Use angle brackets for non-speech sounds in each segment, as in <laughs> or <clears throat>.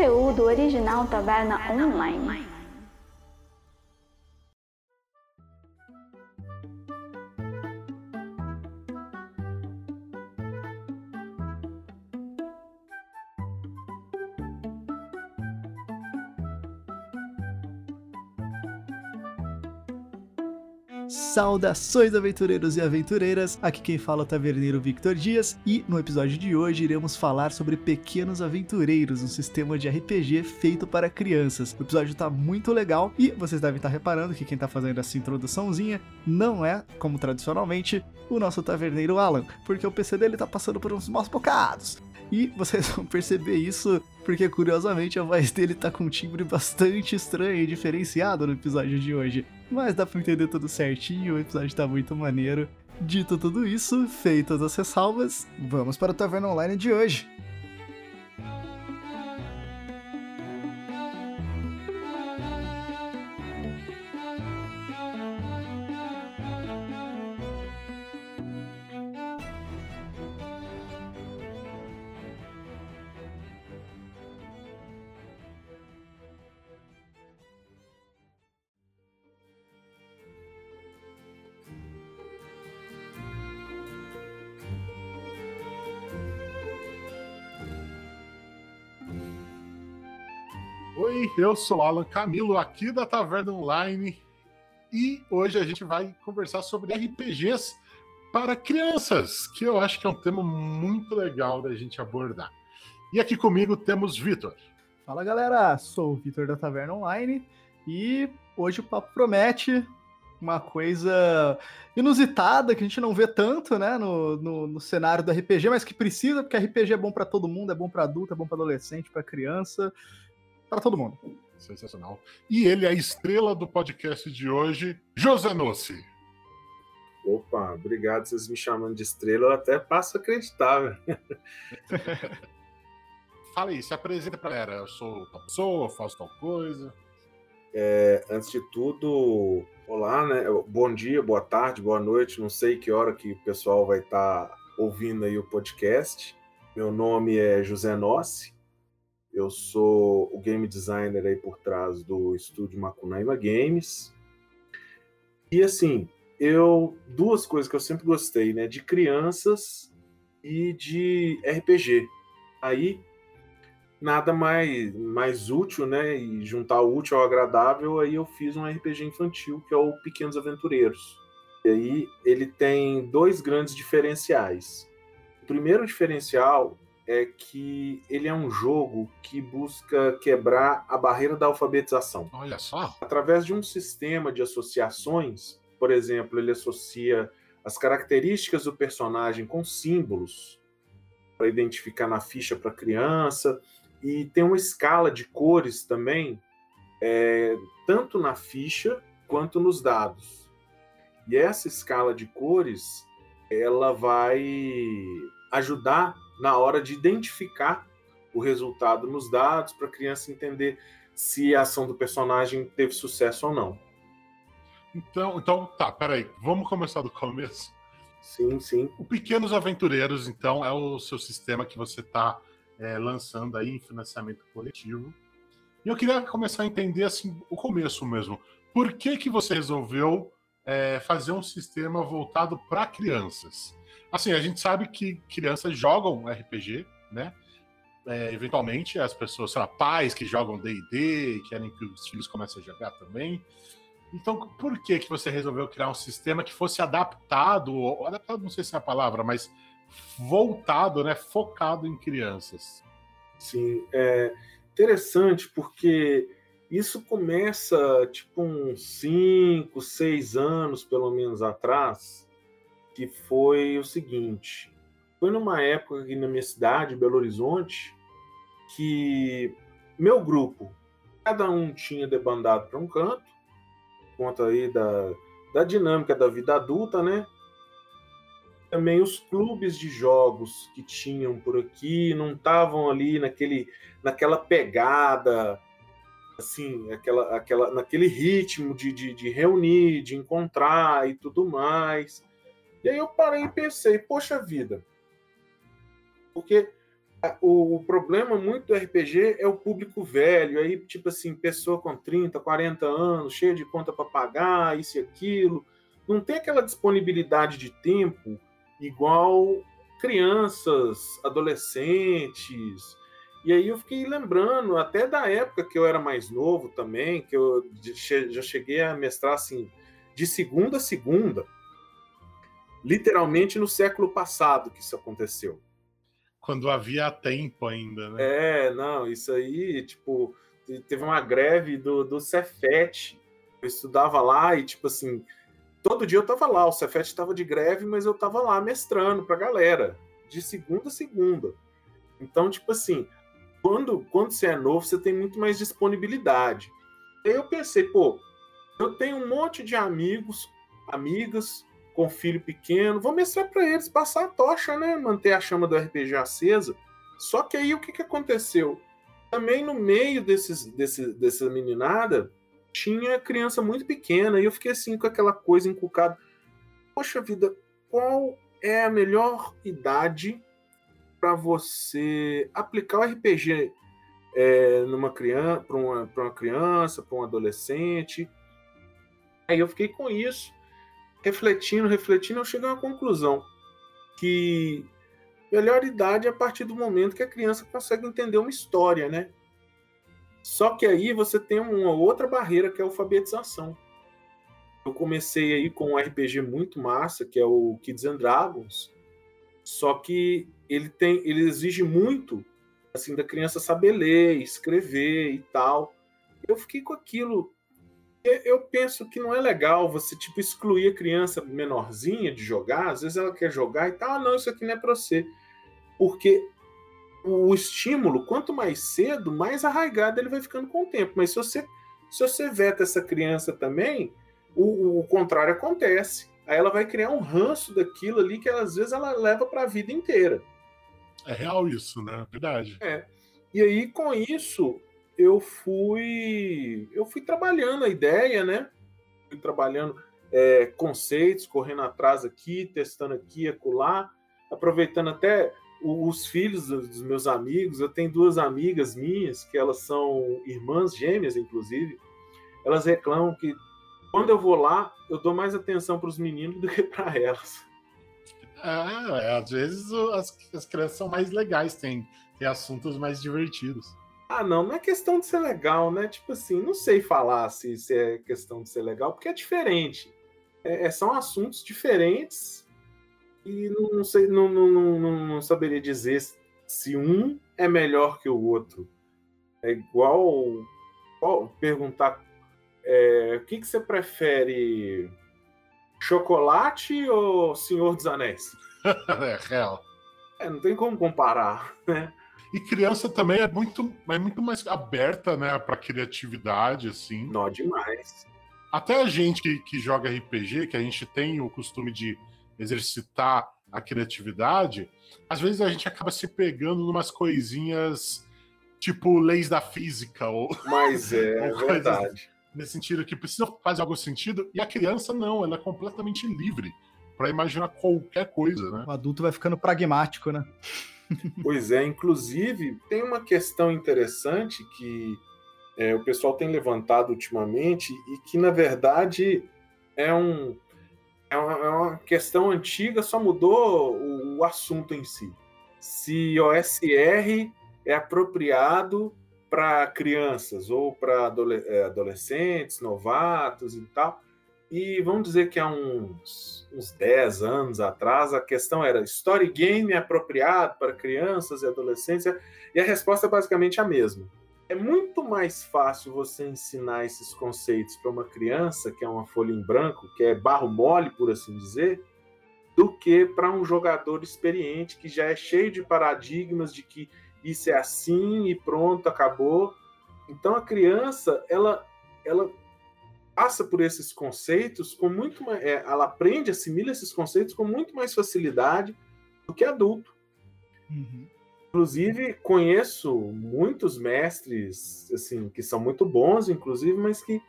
conteúdo original Taverna Online. Saudações aventureiros e aventureiras, aqui quem fala é o Taverneiro Victor Dias e no episódio de hoje iremos falar sobre Pequenos Aventureiros, um sistema de RPG feito para crianças. O episódio tá muito legal e vocês devem estar reparando que quem tá fazendo essa introduçãozinha não é, como tradicionalmente, o nosso Taverneiro Alan, porque o PC dele tá passando por uns maus bocados. E vocês <laughs> vão perceber isso porque, curiosamente, a voz dele tá com um timbre bastante estranho e diferenciado no episódio de hoje. Mas dá pra entender tudo certinho, o episódio tá muito maneiro. Dito tudo isso, feitas as ressalvas, vamos para o Taverna Online de hoje. Eu sou Alan Camilo, aqui da Taverna Online, e hoje a gente vai conversar sobre RPGs para crianças, que eu acho que é um tema muito legal da gente abordar. E aqui comigo temos Vitor. Fala galera, sou o Vitor da Taverna Online e hoje o papo promete uma coisa inusitada que a gente não vê tanto, né, no, no, no cenário do RPG, mas que precisa, porque RPG é bom para todo mundo, é bom para adulto, é bom para adolescente, para criança para todo mundo. Sensacional. E ele é a estrela do podcast de hoje, José Nossi. Opa, obrigado vocês me chamando de estrela, eu até passo a acreditar, velho. <laughs> Fala aí, se apresenta pra galera. Eu sou tal pessoa, faço tal coisa. É, antes de tudo, olá, né? Bom dia, boa tarde, boa noite. Não sei que hora que o pessoal vai estar tá ouvindo aí o podcast. Meu nome é José Nossi. Eu sou o game designer aí por trás do estúdio Macunaíma Games. E assim, eu duas coisas que eu sempre gostei, né, de crianças e de RPG. Aí nada mais mais útil, né, e juntar o útil ao agradável, aí eu fiz um RPG infantil que é o Pequenos Aventureiros. E aí ele tem dois grandes diferenciais. O primeiro diferencial é que ele é um jogo que busca quebrar a barreira da alfabetização. Olha só. Através de um sistema de associações, por exemplo, ele associa as características do personagem com símbolos para identificar na ficha para criança e tem uma escala de cores também, é, tanto na ficha quanto nos dados. E essa escala de cores ela vai ajudar na hora de identificar o resultado nos dados para a criança entender se a ação do personagem teve sucesso ou não. Então, então tá, peraí, vamos começar do começo. Sim, sim. O Pequenos Aventureiros, então, é o seu sistema que você está é, lançando aí em financiamento coletivo. E eu queria começar a entender assim o começo mesmo. Por que que você resolveu é, fazer um sistema voltado para crianças? Assim, a gente sabe que crianças jogam RPG, né? É, eventualmente, as pessoas, sei lá, pais que jogam D&D querem que os filhos comecem a jogar também. Então, por que que você resolveu criar um sistema que fosse adaptado, ou adaptado não sei se é a palavra, mas voltado, né, focado em crianças? Sim, é interessante porque isso começa tipo uns 5, 6 anos, pelo menos, atrás, que foi o seguinte: foi numa época aqui na minha cidade, Belo Horizonte, que meu grupo, cada um tinha debandado para um canto, conta aí da, da dinâmica da vida adulta, né? Também os clubes de jogos que tinham por aqui não estavam ali naquele, naquela pegada, assim, aquela, aquela, naquele ritmo de, de, de reunir, de encontrar e tudo mais. E aí eu parei e pensei, poxa vida, porque o, o, problema muito do RPG é o público velho, aí, tipo assim, pessoa com 30, 40 anos, cheia de conta para pagar, isso e aquilo. Não tem aquela disponibilidade de tempo igual crianças, adolescentes. E aí eu fiquei lembrando, até da época que eu era mais novo também, que eu já cheguei a mestrar assim, de segunda a segunda. Literalmente no século passado que isso aconteceu. Quando havia tempo ainda, né? É, não, isso aí, tipo, teve uma greve do, do Cefet. Eu estudava lá e, tipo assim, todo dia eu tava lá. O Cefet estava de greve, mas eu tava lá mestrando pra galera, de segunda a segunda. Então, tipo assim, quando, quando você é novo, você tem muito mais disponibilidade. Aí eu pensei, pô, eu tenho um monte de amigos, amigas com filho pequeno, vou mostrar para eles, passar a tocha, né? Manter a chama do RPG acesa. Só que aí o que, que aconteceu? Também no meio desses, desse, dessa meninada, tinha criança muito pequena, e eu fiquei assim com aquela coisa inculcada. Poxa vida, qual é a melhor idade para você aplicar o RPG é, numa criança, para uma, uma criança, para um adolescente? Aí eu fiquei com isso refletindo, refletindo, eu cheguei a uma conclusão que melhor idade é a partir do momento que a criança consegue entender uma história, né? Só que aí você tem uma outra barreira que é a alfabetização. Eu comecei aí com um RPG muito massa, que é o Kids and Dragons, só que ele tem, ele exige muito assim da criança saber ler, escrever e tal. Eu fiquei com aquilo eu penso que não é legal você tipo excluir a criança menorzinha de jogar. Às vezes ela quer jogar e tal, ah, não, isso aqui não é para você. Porque o estímulo, quanto mais cedo, mais arraigado ele vai ficando com o tempo. Mas se você, se você veta essa criança também, o, o contrário acontece. Aí ela vai criar um ranço daquilo ali que às vezes ela leva para a vida inteira. É real isso, né? Verdade. É. E aí, com isso, eu fui eu fui trabalhando a ideia, né? Fui trabalhando é, conceitos, correndo atrás aqui, testando aqui, acolá, aproveitando até os filhos dos meus amigos. Eu tenho duas amigas minhas que elas são irmãs gêmeas, inclusive. Elas reclamam que quando eu vou lá, eu dou mais atenção para os meninos do que para elas. É, é, às vezes as, as crianças são mais legais, tem, tem assuntos mais divertidos. Ah, não, não é questão de ser legal, né? Tipo assim, não sei falar se, se é questão de ser legal, porque é diferente. É, é são assuntos diferentes e não, não sei, não, não, não, não, saberia dizer se um é melhor que o outro. É igual, igual perguntar é, o que, que você prefere, chocolate ou Senhor dos Anéis? <laughs> é real. É, não tem como comparar, né? E criança também é muito, é muito mais aberta, né, pra criatividade, assim. Nó demais. Até a gente que, que joga RPG, que a gente tem o costume de exercitar a criatividade, às vezes a gente acaba se pegando numas coisinhas tipo leis da física. Ou, Mas é, <laughs> ou é verdade. Nesse sentido que precisa fazer algum sentido, e a criança não, ela é completamente livre para imaginar qualquer coisa, né? O adulto vai ficando pragmático, né? <laughs> Pois é, inclusive tem uma questão interessante que é, o pessoal tem levantado ultimamente e que na verdade é um é uma, é uma questão antiga, só mudou o, o assunto em si. Se OSR é apropriado para crianças ou para é, adolescentes, novatos e tal. E vamos dizer que há uns, uns 10 anos atrás a questão era story game apropriado para crianças e adolescentes? E a resposta é basicamente a mesma. É muito mais fácil você ensinar esses conceitos para uma criança, que é uma folha em branco, que é barro mole, por assim dizer, do que para um jogador experiente que já é cheio de paradigmas de que isso é assim e pronto, acabou. Então a criança, ela, ela passa por esses conceitos com muito mais, é, ela aprende, assimila esses conceitos com muito mais facilidade do que adulto. Uhum. Inclusive, conheço muitos mestres, assim, que são muito bons, inclusive, mas que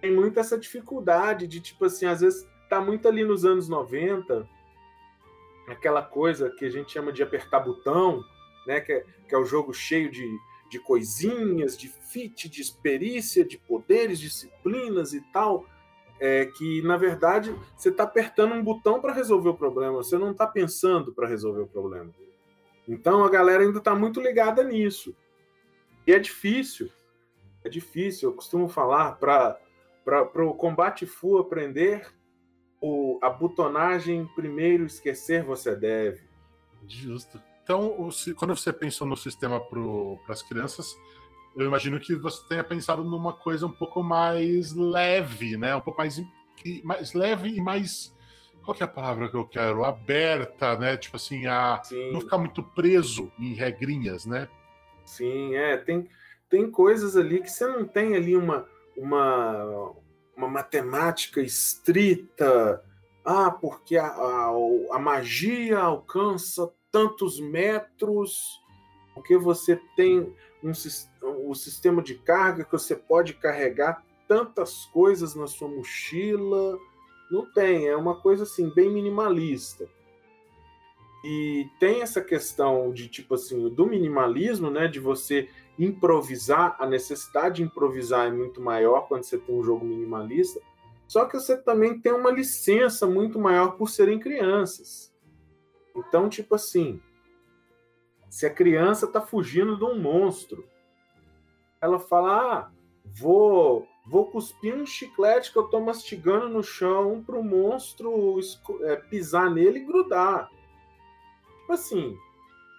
tem muito essa dificuldade de, tipo assim, às vezes tá muito ali nos anos 90, aquela coisa que a gente chama de apertar botão, né? Que é, que é o jogo cheio de, de coisinhas, de fit, de perícia, de poderes, disciplinas e tal. É que, na verdade, você está apertando um botão para resolver o problema, você não está pensando para resolver o problema. Então a galera ainda está muito ligada nisso. E é difícil. É difícil. Eu costumo falar para o combate full aprender o, a butonagem primeiro esquecer você deve. Justo. Então, quando você pensou no sistema para as crianças, eu imagino que você tenha pensado numa coisa um pouco mais leve, né? Um pouco mais, mais leve e mais. Qual é a palavra que eu quero? Aberta, né? Tipo assim, a Sim. não ficar muito preso em regrinhas, né? Sim, é. Tem, tem coisas ali que você não tem ali uma, uma, uma matemática estrita. Ah, porque a, a, a magia alcança tantos metros, porque você tem um, o sistema de carga que você pode carregar tantas coisas na sua mochila. Não tem, é uma coisa assim, bem minimalista. E tem essa questão de tipo assim, do minimalismo, né, de você improvisar, a necessidade de improvisar é muito maior quando você tem um jogo minimalista. Só que você também tem uma licença muito maior por serem crianças. Então, tipo assim, se a criança está fugindo de um monstro, ela fala: ah, vou, vou cuspir um chiclete que eu estou mastigando no chão para o monstro é, pisar nele e grudar. Tipo assim,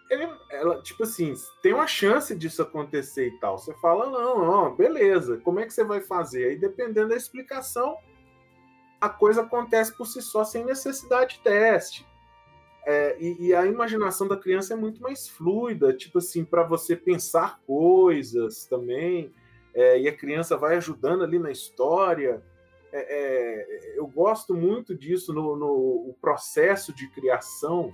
ele, ela, tipo assim, tem uma chance disso acontecer e tal. Você fala, não, não, beleza, como é que você vai fazer? Aí, dependendo da explicação, a coisa acontece por si só, sem necessidade de teste. É, e, e, a imaginação da criança é muito mais fluida, tipo assim, para você pensar coisas também, é, e a criança vai ajudando ali na história. É, é eu gosto muito disso no, no processo de criação.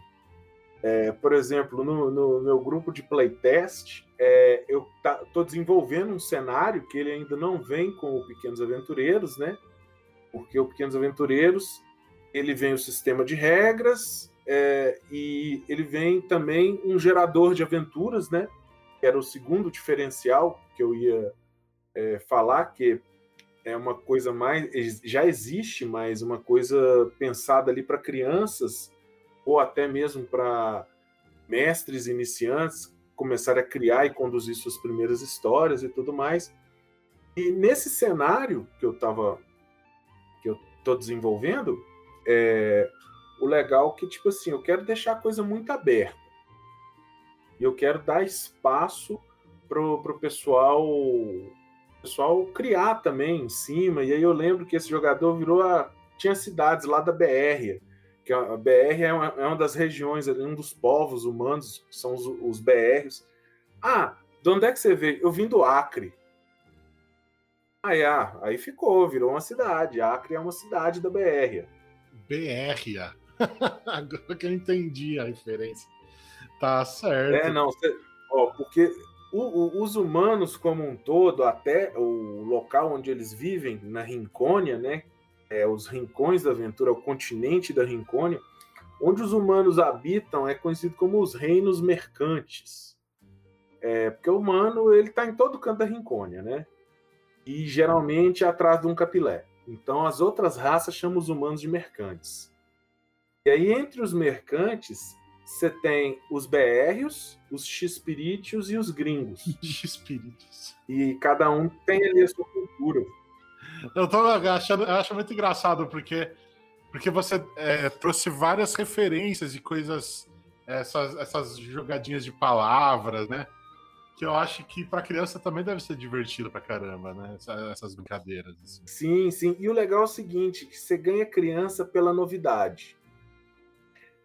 É, por exemplo, no, no, meu grupo de playtest, é, eu estou desenvolvendo um cenário que ele ainda não vem com o Pequenos Aventureiros, né? Porque o Pequenos Aventureiros ele vem o sistema de regras, é, e ele vem também um gerador de aventuras, né? Que era o segundo diferencial que eu ia é, falar, que é uma coisa mais. Já existe, mas uma coisa pensada ali para crianças, ou até mesmo para mestres iniciantes começarem a criar e conduzir suas primeiras histórias e tudo mais. E nesse cenário que eu estava que eu estou desenvolvendo, é, o legal é que, tipo assim, eu quero deixar a coisa muito aberta. E eu quero dar espaço pro, pro pessoal pessoal criar também em cima. E aí eu lembro que esse jogador virou a. Tinha cidades lá da BR, que a BR é uma, é uma das regiões, um dos povos humanos, são os, os BRs. Ah, de onde é que você veio? Eu vim do Acre. Aí, ah, aí ficou, virou uma cidade. Acre é uma cidade da BR. BR. <laughs> Agora que eu entendi a referência. Tá certo. É, não, cê, ó, porque o, o, os humanos como um todo, até o local onde eles vivem, na Rincônia, né? É, os rincões da aventura, o continente da Rincônia, onde os humanos habitam é conhecido como os reinos mercantes. É, porque o humano ele está em todo canto da Rincônia, né? E geralmente atrás de um capilé. Então as outras raças chamam os humanos de mercantes. E aí, entre os mercantes, você tem os BRs, os Xpiritios e os gringos. <laughs> Xpiritios. E cada um tem ali a sua cultura. Eu tô achando, eu acho muito engraçado, porque, porque você é, trouxe várias referências e coisas, essas, essas jogadinhas de palavras, né? Que eu acho que para criança também deve ser divertido pra caramba, né? Essas brincadeiras. Assim. Sim, sim. E o legal é o seguinte: que você ganha criança pela novidade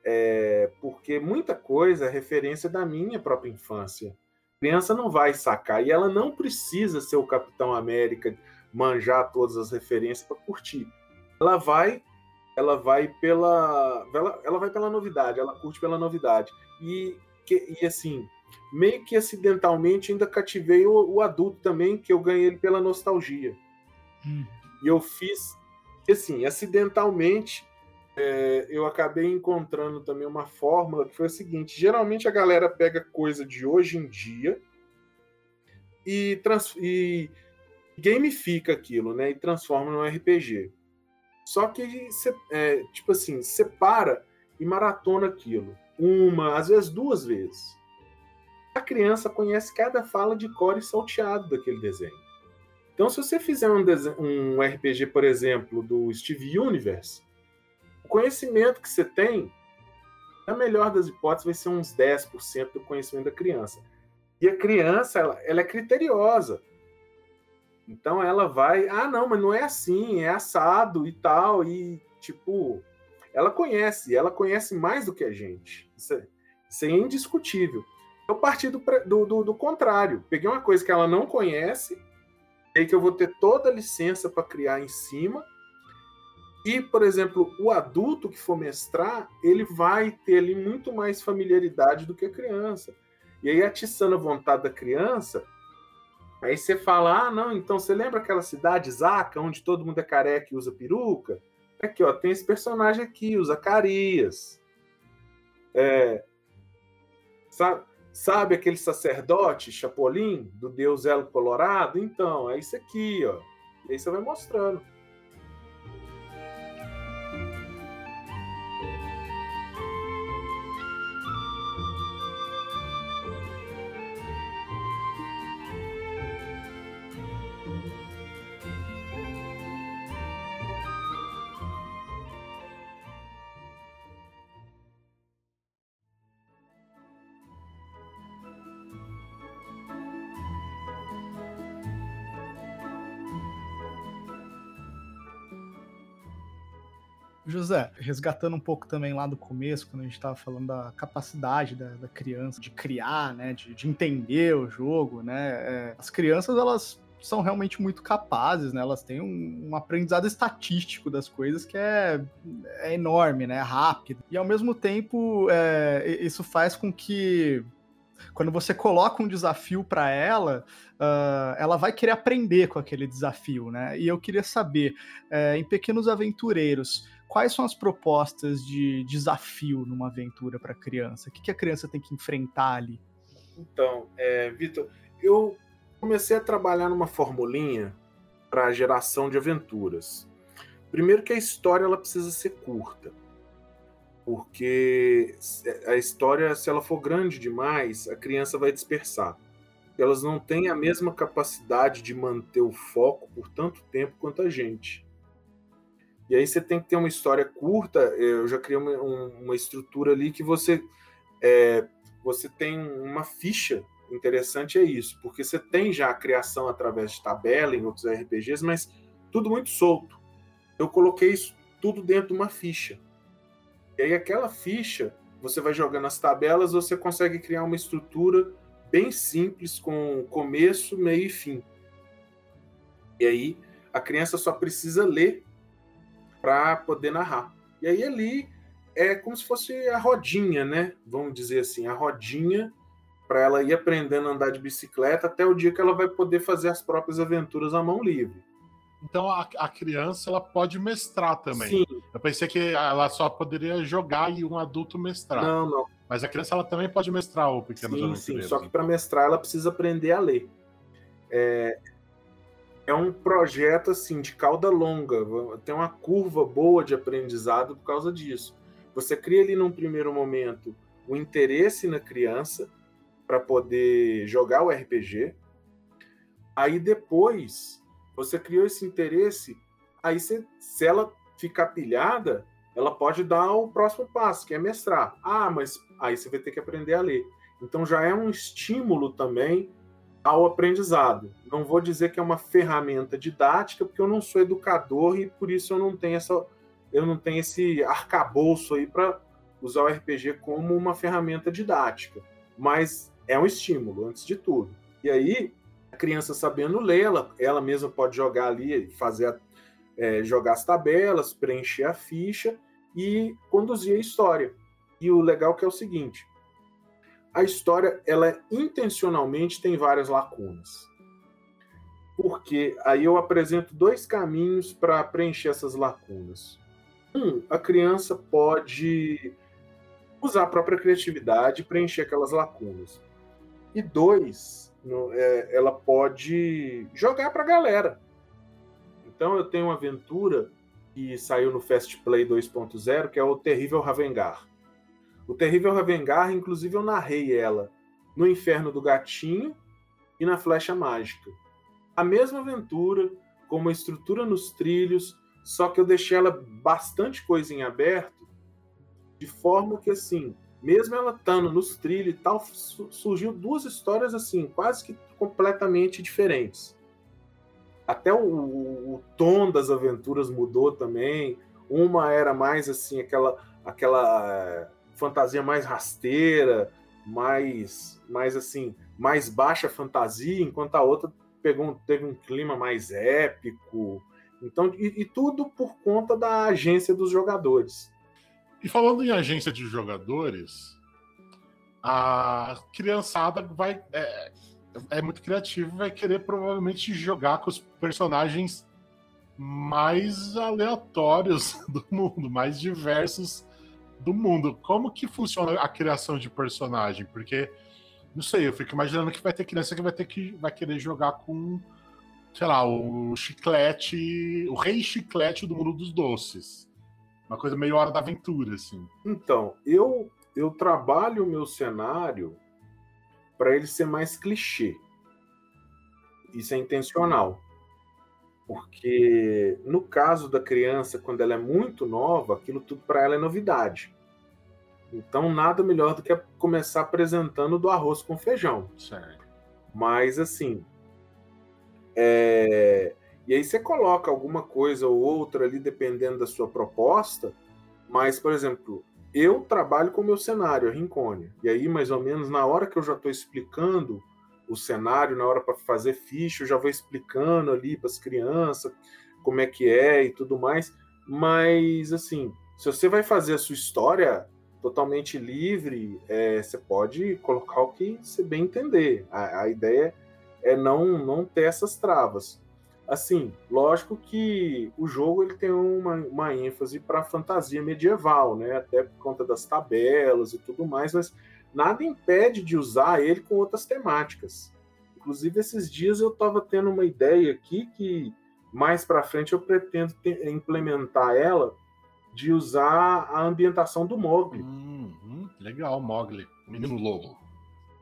é, porque muita coisa é referência da minha própria infância. A criança não vai sacar e ela não precisa ser o Capitão América, manjar todas as referências para curtir. Ela vai, ela vai pela, ela, ela vai pela novidade, ela curte pela novidade e, que, e assim meio que acidentalmente ainda cativei o, o, adulto também que eu ganhei ele pela nostalgia. Hum. E eu fiz assim, acidentalmente é, eu acabei encontrando também uma fórmula que foi a seguinte: geralmente a galera pega coisa de hoje em dia e, trans, e gamifica aquilo, né? E transforma num RPG. Só que, é, tipo assim, separa e maratona aquilo. Uma, às vezes duas vezes. A criança conhece cada fala de cor e salteado daquele desenho. Então, se você fizer um, um RPG, por exemplo, do Steve Universe, conhecimento que você tem, na melhor das hipóteses, vai ser uns 10% do conhecimento da criança. E a criança, ela, ela é criteriosa. Então ela vai, ah, não, mas não é assim, é assado e tal, e tipo, ela conhece, ela conhece mais do que a gente. Isso é, isso é indiscutível. Eu parti do, do, do, contrário. Peguei uma coisa que ela não conhece, aí que eu vou ter toda a licença para criar em cima. E, por exemplo, o adulto que for mestrar, ele vai ter ali muito mais familiaridade do que a criança. E aí, atiçando a vontade da criança, aí você fala: ah, não, então você lembra aquela cidade, Zaca, onde todo mundo é careca e usa peruca? Aqui, ó, tem esse personagem aqui, o Zacarias. É, sabe, sabe aquele sacerdote, Chapolin, do deus Elo Colorado? Então, é isso aqui, ó. E aí você vai mostrando. José, resgatando um pouco também lá do começo, quando a gente estava falando da capacidade da, da, criança de criar, né, de, de entender o jogo, né, é, as crianças elas são realmente muito capazes, né? Elas têm um, um aprendizado estatístico das coisas que é, é enorme, né? É rápido. E ao mesmo tempo, é, isso faz com que quando você coloca um desafio para ela, uh, ela vai querer aprender com aquele desafio, né? E eu queria saber, é, em Pequenos Aventureiros, quais são as propostas de desafio numa aventura para criança? O que, que, a criança tem que enfrentar ali? Então, é, Vitor, eu comecei a trabalhar numa formulinha para geração de aventuras. Primeiro que a história ela precisa ser curta, porque a história, se ela for grande demais, a criança vai dispersar. Elas não têm a mesma capacidade de manter o foco por tanto tempo quanto a gente. E aí você tem que ter uma história curta. Eu já criei uma, uma estrutura ali que você é, você tem uma ficha interessante é isso, porque você tem já a criação através de tabela em outros RPGs, mas tudo muito solto. Eu coloquei isso tudo dentro de uma ficha. E aí aquela ficha, você vai jogando as tabelas, você consegue criar uma estrutura bem simples com começo, meio e fim. E aí a criança só precisa ler para poder narrar. E aí ali é como se fosse a rodinha, né? Vamos dizer assim, a rodinha para ela ir aprendendo a andar de bicicleta até o dia que ela vai poder fazer as próprias aventuras à mão livre. Então a, a criança ela pode mestrar também. Sim. Eu pensei que ela só poderia jogar e um adulto mestrar. Não, não. Mas a criança ela também pode mestrar o pequeno Sim, sim. Só que para mestrar ela precisa aprender a ler. É, é um projeto assim de cauda longa, tem uma curva boa de aprendizado por causa disso. Você cria ali num primeiro momento o interesse na criança para poder jogar o RPG. Aí depois você criou esse interesse, aí você, se ela ficar pilhada, ela pode dar o próximo passo, que é mestrar. Ah, mas aí você vai ter que aprender a ler. Então já é um estímulo também ao aprendizado. Não vou dizer que é uma ferramenta didática, porque eu não sou educador e por isso eu não tenho essa eu não tenho esse arcabouço aí para usar o RPG como uma ferramenta didática. Mas é um estímulo, antes de tudo. E aí, a criança sabendo ler, ela, ela mesma pode jogar ali, fazer é, jogar as tabelas, preencher a ficha e conduzir a história. E o legal que é o seguinte, a história, ela intencionalmente tem várias lacunas. Porque aí eu apresento dois caminhos para preencher essas lacunas. Um, a criança pode usar a própria criatividade e preencher aquelas lacunas. E dois, no, é, ela pode jogar para a galera. Então eu tenho uma aventura que saiu no Fast Play 2.0, que é o Terrível Ravengar. O Terrível Ravengar, inclusive, eu narrei ela no Inferno do Gatinho e na Flecha Mágica. A mesma aventura, com uma estrutura nos trilhos, só que eu deixei ela bastante coisa em aberto, de forma que, assim, mesmo ela estando nos trilhos e tal, surgiu duas histórias, assim, quase que completamente diferentes. Até o, o tom das aventuras mudou também. Uma era mais, assim, aquela, aquela fantasia mais rasteira, mais, mais assim, mais baixa fantasia, enquanto a outra pegou, teve um clima mais épico. Então, e, e tudo por conta da agência dos jogadores. E falando em agência de jogadores, a criançada vai é, é muito criativa, vai querer provavelmente jogar com os personagens mais aleatórios <laughs> do mundo, mais diversos do mundo. Como que funciona a criação de personagem? Porque não sei, eu fico imaginando que vai ter criança que vai ter que vai querer jogar com, sei lá, o chiclete, o rei chiclete do mundo dos doces. Uma coisa meio hora da aventura, assim. Então, eu eu trabalho o meu cenário para ele ser mais clichê. Isso é intencional. Porque no caso da criança, quando ela é muito nova, aquilo tudo para ela é novidade. Então, nada melhor do que começar apresentando do arroz com feijão. Certo. Mas, assim. É... E aí você coloca alguma coisa ou outra ali, dependendo da sua proposta. Mas, por exemplo, eu trabalho com o meu cenário, a Rincônia. E aí, mais ou menos, na hora que eu já estou explicando o cenário, na hora para fazer ficha, eu já vou explicando ali para as crianças como é que é e tudo mais. Mas, assim, se você vai fazer a sua história, totalmente livre, é, você pode colocar o que você bem entender. A, a, ideia é não, não ter essas travas. Assim, lógico que o jogo ele tem uma, uma ênfase para fantasia medieval, né? Até por conta das tabelas e tudo mais, mas nada impede de usar ele com outras temáticas. Inclusive, esses dias eu estava tendo uma ideia aqui que mais para frente eu pretendo ter, implementar ela de usar a ambientação do Mogli. Uhum, legal, Mogli, menino lobo.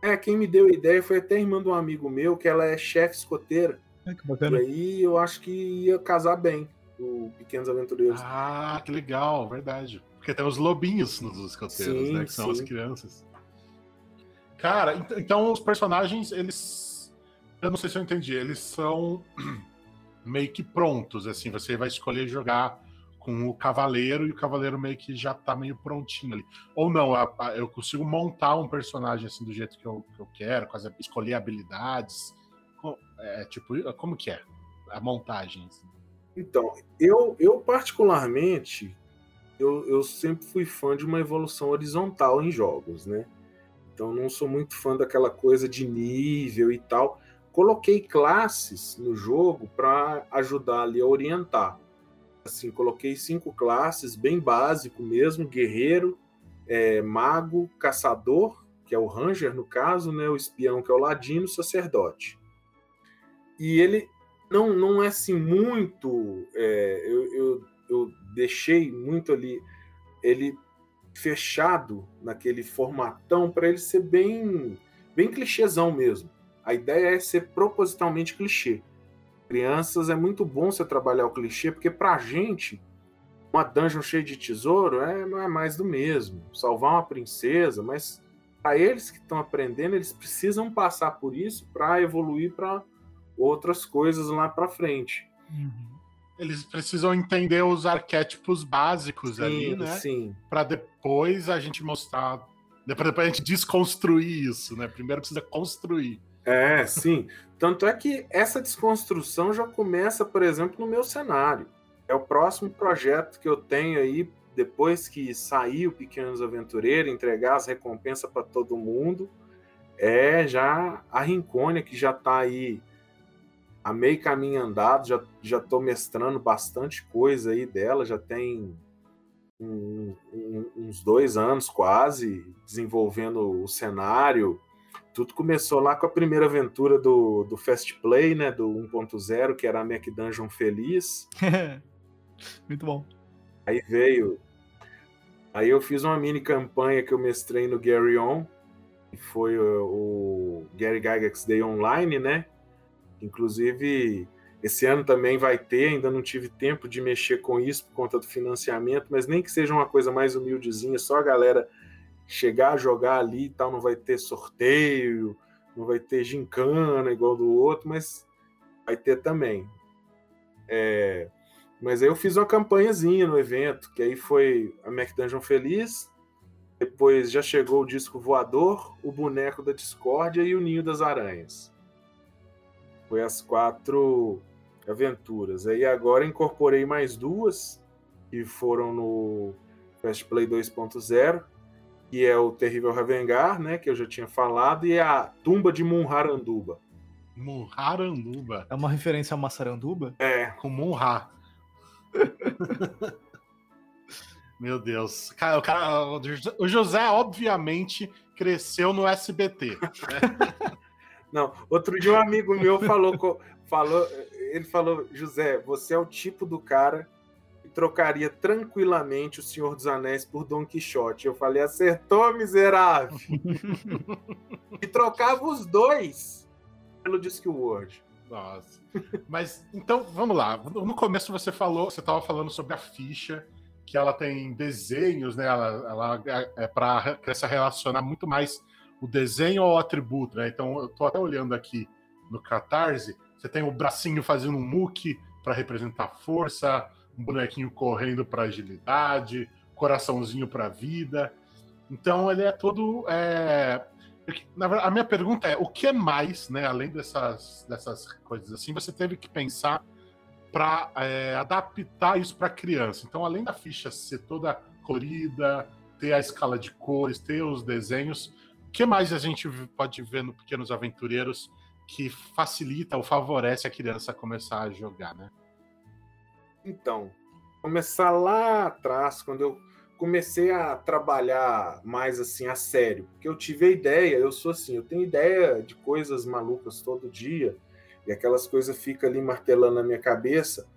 É, quem me deu a ideia foi até a irmã de um amigo meu, que ela é chefe escoteira. É, que bacana. E aí eu acho que ia casar bem o Pequenos Aventureiros. Ah, que legal, verdade. Porque tem os lobinhos nos escoteiros, sim, né? Que são sim. as crianças. Cara, então os personagens, eles. Eu não sei se eu entendi, eles são <clears throat> meio que prontos, assim, você vai escolher jogar com o cavaleiro e o cavaleiro meio que já tá meio prontinho ali. Ou não, eu consigo montar um personagem assim do jeito que eu, que eu quero, escolher habilidades. É, tipo, como que é a montagem? assim? Então, eu, eu particularmente, eu, eu sempre fui fã de uma evolução horizontal em jogos, né? Então, não sou muito fã daquela coisa de nível e tal. Coloquei classes no jogo para ajudar ali a orientar. Assim, coloquei cinco classes, bem básico mesmo: guerreiro, é, mago, caçador, que é o ranger no caso, né? O espião, que é o ladino, sacerdote. E ele não, não é assim muito. é, eu, eu, eu deixei muito ali ele fechado naquele formatão para ele ser bem, bem clichêzão mesmo. A ideia é ser propositalmente clichê. Crianças é muito bom você trabalhar o clichê, porque pra gente, uma dungeon cheia de tesouro é, não é mais do mesmo. Salvar uma princesa, mas para eles que estão aprendendo, eles precisam passar por isso para evoluir para outras coisas lá para frente. Eles precisam entender os arquétipos básicos ali, né? sim. Pra depois a gente mostrar. Depois, depois a gente desconstruir isso, né? Primeiro precisa construir. É, sim. Tanto é que essa desconstrução já começa, por exemplo, no meu cenário. É o próximo projeto que eu tenho aí, depois que sair o Pequenos Aventureiros, entregar as recompensas para todo mundo, é já a Rincônia, que já está aí a meio caminho andado, já já estou mestrando bastante coisa aí dela, já tem um, um, uns dois anos quase, desenvolvendo o cenário. Tudo começou lá com a primeira aventura do, do Fast Play, né? Do 1.0, que era a Mac Dungeon Feliz. <laughs> Muito bom. Aí veio. Aí eu fiz uma mini campanha que eu mestrei no Gary On, que foi o, o Gary Gygax Day Online, né? Inclusive, esse ano também vai ter, ainda não tive tempo de mexer com isso por conta do financiamento, mas nem que seja uma coisa mais humildezinha, só a galera chegar a jogar ali e tal, não vai ter sorteio, não vai ter gincana igual do outro, mas vai ter também. É, mas aí eu fiz uma campanhazinha no evento, que aí foi a Mac Dungeon Feliz, depois já chegou o disco voador, o boneco da discórdia e o ninho das aranhas. Foi as quatro aventuras. Aí agora incorporei mais duas, que foram no Fast Play 2.0, que é o Terrível Ravengar, né, que eu já tinha falado, e a Tumba de Munharanduba. Munharanduba. É uma referência a Massaranduba? É. Com Munha. <laughs> Meu Deus. Cara, o, cara, o José, obviamente, cresceu no SBT. Né? <laughs> Não, outro dia um amigo meu falou, falou, ele falou, José, você é o tipo do cara que trocaria tranquilamente o Senhor dos Anéis por Don Quixote. Eu falei, acertou, miserável. e trocava os dois pelo Discworld. Nossa. Mas então, vamos lá. No começo você falou, você estava falando sobre a ficha, que ela tem desenhos, né? Ela, ela é, para se relacionar muito mais o desenho ao atributo, né? Então eu tô até olhando aqui no Catarse, você tem o bracinho fazendo um muque para representar força, um bonequinho correndo para agilidade, coraçãozinho para vida. Então ele é todo. É... A minha pergunta é: o que mais, né, além dessas, dessas coisas assim, você teve que pensar para é, adaptar isso para criança? Então, além da ficha ser toda colorida, ter a escala de cores, ter os desenhos, o que mais a gente pode ver no Pequenos Aventureiros que facilita ou favorece a criança começar a jogar, né? Então, começar lá atrás, quando eu comecei a trabalhar mais assim a sério, porque eu tive a ideia, eu sou assim, eu tenho ideia de coisas malucas todo dia, e aquelas coisas ficam ali martelando na minha cabeça.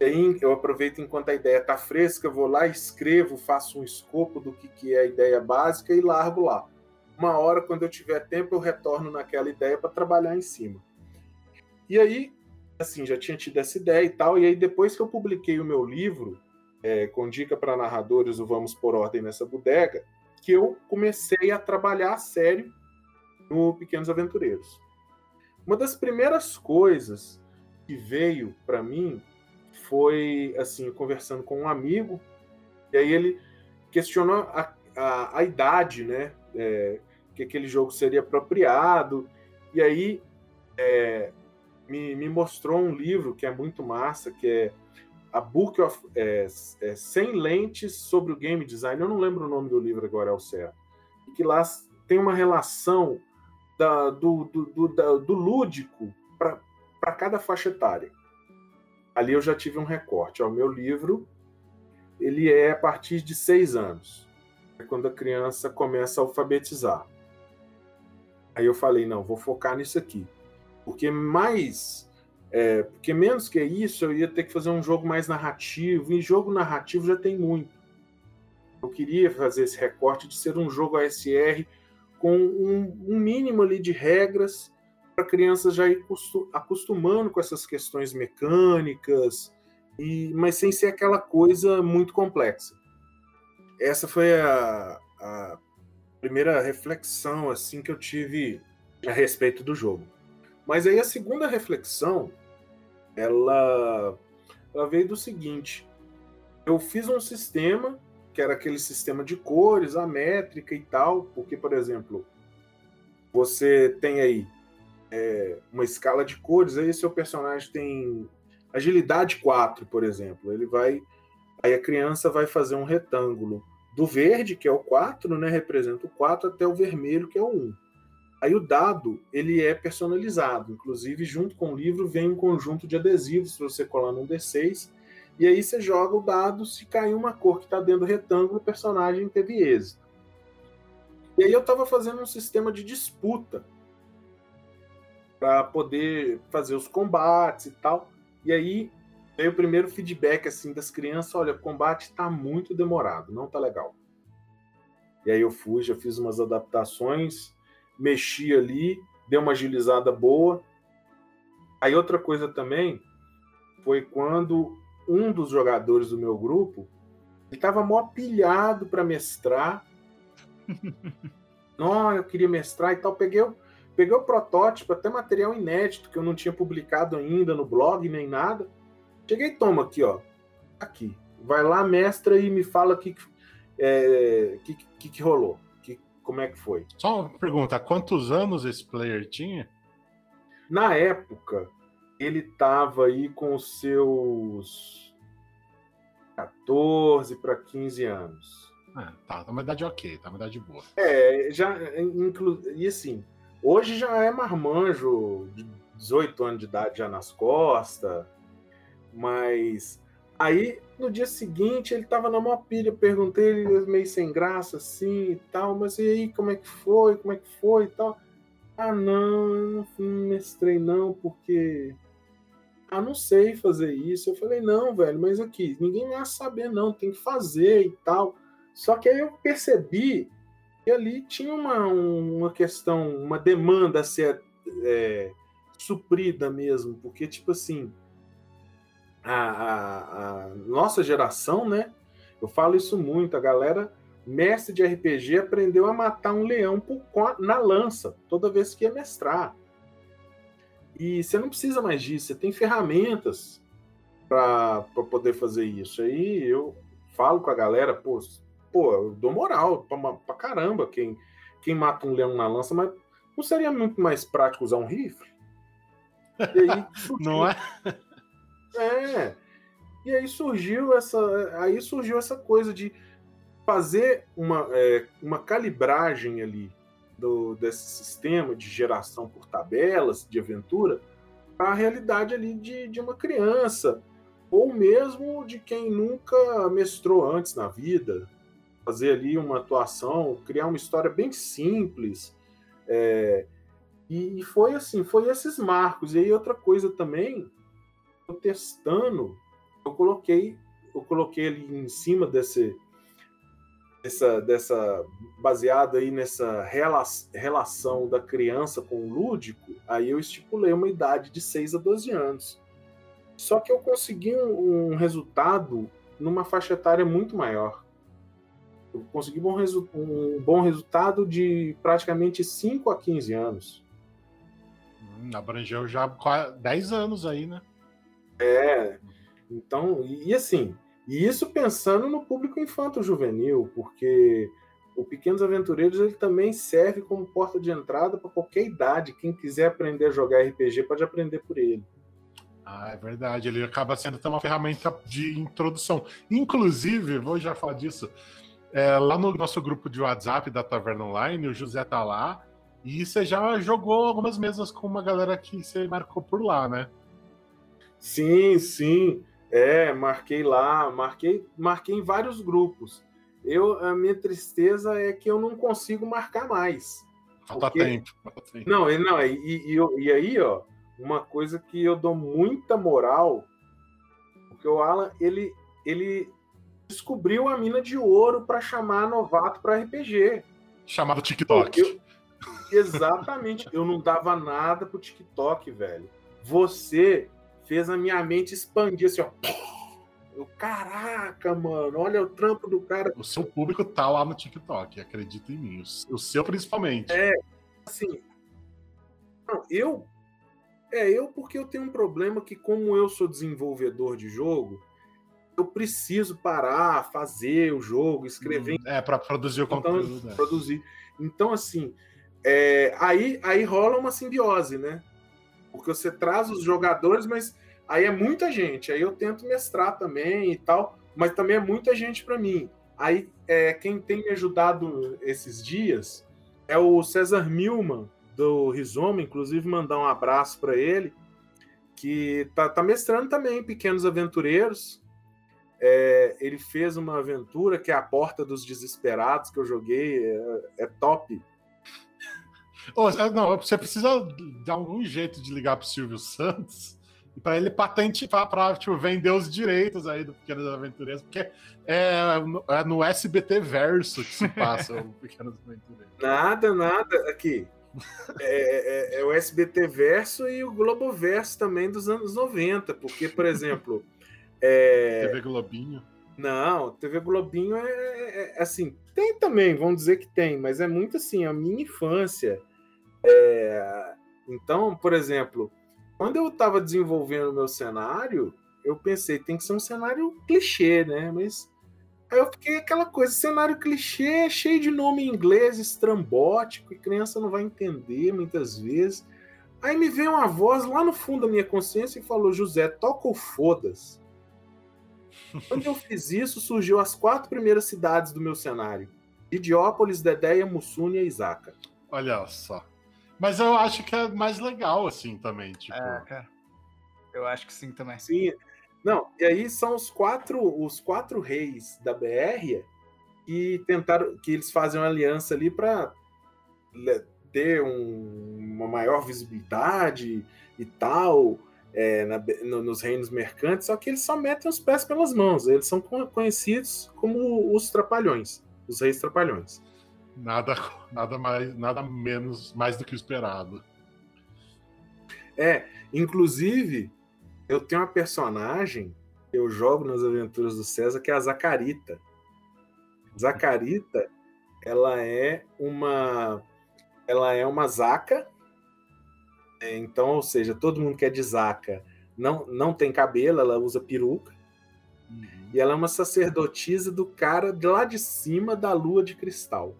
Aí eu aproveito enquanto a ideia está fresca, vou lá, escrevo, faço um escopo do que, que é a ideia básica e largo lá uma hora, quando eu tiver tempo, eu retorno naquela ideia para trabalhar em cima. E aí, assim, já tinha tido essa ideia e tal, e aí depois que eu publiquei o meu livro, é, com dica para narradores, o Vamos por Ordem nessa Bodega, que eu comecei a trabalhar a sério no Pequenos Aventureiros. Uma das primeiras coisas que veio para mim foi, assim, conversando com um amigo, e aí ele questionou a, a, a idade, né, é, que aquele jogo seria apropriado. E aí é, me, me, mostrou um livro que é muito massa, que é a Book of é, é, 100 lentes sobre o game design. Eu não lembro o nome do livro agora, ao certo. E que lá tem uma relação da, do, do, do, da, do lúdico para cada faixa etária. Ali eu já tive um recorte. O meu livro ele é a partir de seis anos, é quando a criança começa a alfabetizar. Aí eu falei, não, vou focar nisso aqui. Porque mais. É, porque menos que isso, eu ia ter que fazer um jogo mais narrativo. E jogo narrativo já tem muito. Eu queria fazer esse recorte de ser um jogo ASR com um, um mínimo ali de regras para a criança já ir acostumando com essas questões mecânicas, e, mas sem ser aquela coisa muito complexa. Essa foi a, a primeira reflexão assim que eu tive a respeito do jogo. Mas aí a segunda reflexão, ela, ela veio do seguinte: eu fiz um sistema que era aquele sistema de cores, a métrica e tal, porque, por exemplo, você tem aí é, uma escala de cores, aí seu personagem tem agilidade 4, por exemplo. Ele vai. Aí a criança vai fazer um retângulo do verde, que é o 4, né, representa o 4, até o vermelho, que é o 1. Aí o dado, ele é personalizado, inclusive junto com o livro vem um conjunto de adesivos para você colar num D6, E aí você joga o dado, se cair uma cor que está dentro do retângulo, o personagem teve êxito. E aí eu estava fazendo um sistema de disputa para poder fazer os combates e tal. E aí veio o primeiro feedback assim das crianças, olha, o combate está muito demorado, não tá legal. E aí eu fui, já fiz umas adaptações, mexi ali, deu uma agilizada boa. Aí outra coisa também foi quando um dos jogadores do meu grupo ele estava mó pilhado para mestrar. <laughs> não, eu queria mestrar e tal. Peguei, peguei o protótipo, até material inédito que eu não tinha publicado ainda no blog nem nada. Cheguei, toma aqui, ó. Aqui. Vai lá, mestra, e me fala o que, é, que, que, que rolou. Que, como é que foi? Só uma pergunta: quantos anos esse player tinha? Na época, ele tava aí com os seus 14 para 15 anos. Ah, tá, tá uma idade ok, tá uma idade boa. É, já, inclu... e assim, hoje já é marmanjo, de 18 anos de idade já nas costas, mas aí no dia seguinte ele tava na maior pilha, perguntei ele meio sem graça assim e tal, mas e aí, como é que foi, como é que foi e tal. Ah, não, não mestrei não, porque ah, não sei fazer isso. Eu falei, não, velho, mas aqui, ninguém vai saber, não, tem que fazer e tal. Só que aí eu percebi que ali tinha uma, uma questão, uma demanda a ser é, suprida mesmo, porque, tipo assim, a, a, a, nossa geração, né? Eu falo isso muito, a galera mestre de RPG aprendeu a matar um leão por, na lança toda vez que ia mestrar. E você não precisa mais disso, você tem ferramentas para poder fazer isso. Aí eu falo com a galera, pô, pô eu dou moral pra, pra caramba quem, quem mata um leão na lança, mas não seria muito mais prático usar um rifle? Aí, <laughs> não é? É. E aí surgiu essa, aí surgiu essa coisa de fazer uma, é, uma calibragem ali do, desse sistema de geração por tabelas de aventura para a realidade ali de, de uma criança, ou mesmo de quem nunca mestrou antes na vida. Fazer ali uma atuação, criar uma história bem simples. É, e, e foi assim, foi esses marcos. E aí outra coisa também, testando, eu coloquei, eu coloquei ali em cima desse, dessa, dessa baseado aí nessa rela, relação da criança com o lúdico, aí eu estipulei uma idade de 6 a 12 anos. Só que eu consegui um, um resultado numa faixa etária muito maior. Eu consegui um, resu um bom resultado de praticamente 5 a 15 anos. Hum, abrangeu já 10 anos aí, né? É. Então, e, assim, e isso pensando no público infanto-juvenil, porque o Pequenos Aventureiros ele também serve como porta de entrada para qualquer idade. Quem quiser aprender a jogar RPG pode aprender por ele. Ah, é verdade. Ele acaba sendo uma ferramenta de introdução. Inclusive, vou já falar disso. É, lá no nosso grupo de WhatsApp da Taverna Online, o José tá lá. E você já jogou algumas mesas com uma galera que você marcou por lá, né? Sim, sim. É, marquei lá, marquei, marquei em vários grupos. Eu, a minha tristeza é que eu não consigo marcar mais. Falta porque... tempo, falta tempo. Não, não e, e, e, aí, ó, uma coisa que eu dou muita moral, porque o Alan, ele, ele descobriu a mina de ouro para chamar novato para RPG. Chamado TikTok. Eu, exatamente. eu não dava nada pro TikTok, velho. Você fez a minha mente expandir assim, ó. Eu, caraca, mano, olha o trampo do cara. O seu público tá lá no TikTok, acredita em mim. O seu principalmente. É, assim. Não, eu. É, eu porque eu tenho um problema que, como eu sou desenvolvedor de jogo, eu preciso parar, fazer o jogo, escrever. Hum, é, para produzir o então, conteúdo. Né? Produzir. Então, assim, é, aí, aí rola uma simbiose, né? porque você traz os jogadores, mas aí é muita gente. Aí eu tento mestrar também e tal, mas também é muita gente para mim. Aí é, quem tem me ajudado esses dias é o César Milman do Rizoma, inclusive mandar um abraço para ele, que tá, tá mestrando também Pequenos Aventureiros. É, ele fez uma aventura que é a Porta dos Desesperados, que eu joguei, é, é top. Oh, não, você precisa dar algum jeito de ligar pro Silvio Santos para ele patentear, para tipo, vender os direitos aí do Pequenas Aventureiras, porque é, é, no SBT Verso que se passa o <laughs> Pequenas Aventureiras. Nada, nada. Aqui. É, é, é, o SBT Verso e o Globo Verso também dos anos 90, porque, por exemplo. É... TV Globinho. Não, TV Globinho é, é, é, assim, tem também, vamos dizer que tem, mas é muito assim, a minha infância. É... Então, por exemplo, quando eu estava desenvolvendo o meu cenário, eu pensei, tem que ser um cenário clichê, né? Mas aí eu fiquei aquela coisa, cenário clichê, cheio de nome em inglês, estrambótico, e criança não vai entender muitas vezes. Aí me veio uma voz lá no fundo da minha consciência e falou: José, toca o foda-se. Quando eu fiz isso, surgiu as quatro primeiras cidades do meu cenário: Idiópolis, Dedéia, Mussúnia e Isaca. Olha só. Mas eu acho que é mais legal assim também, tipo. É, cara. Eu acho que sim também. Sim. Não, e aí são os quatro, os quatro reis da BR que tentaram, que eles fazem uma aliança ali para ter um, uma maior visibilidade e tal é, na, no, nos reinos mercantes, só que eles só metem os pés pelas mãos. Eles são conhecidos como os trapalhões, os reis trapalhões. Nada, nada mais, nada menos, mais do que o esperado. É, inclusive, eu tenho uma personagem que eu jogo nas aventuras do César, que é a Zacarita. Zacarita, ela é uma ela é uma zaca. É, então, ou seja, todo mundo que é de zaca não, não tem cabelo, ela usa peruca. Uhum. E ela é uma sacerdotisa do cara de lá de cima da lua de cristal.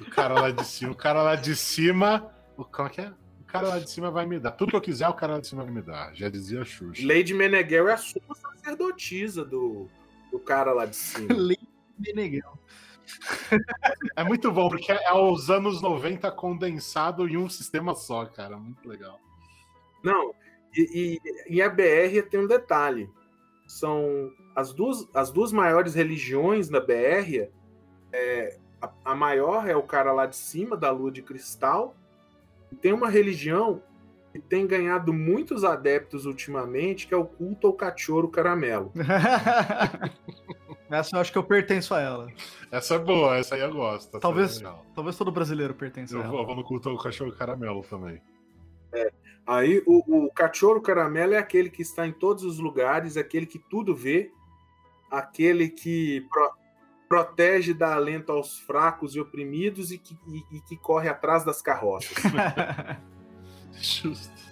O cara lá de cima. O cara lá de cima. O, como é que é? O cara lá de cima vai me dar. Tudo que eu quiser, o cara lá de cima vai me dar. Já dizia a Xuxa. Lady Meneghel é a sua sacerdotisa do, do cara lá de cima. <laughs> Lady Meneghel. <laughs> É muito bom, porque é os anos 90 condensado em um sistema só, cara. Muito legal. Não, e, e, e a BR tem um detalhe. São as duas, as duas maiores religiões da BR é, a, a maior é o cara lá de cima, da lua de cristal. Tem uma religião que tem ganhado muitos adeptos ultimamente, que é o culto ao cachorro caramelo. <laughs> essa eu acho que eu pertenço a ela. Essa é boa, essa aí eu gosto. Talvez, é talvez todo brasileiro pertença eu a ela. Eu vou no culto ao cachorro caramelo também. É. Aí o, o cachorro caramelo é aquele que está em todos os lugares, aquele que tudo vê, aquele que protege, dá alento aos fracos e oprimidos e que, e, e que corre atrás das carroças. <laughs> Justo.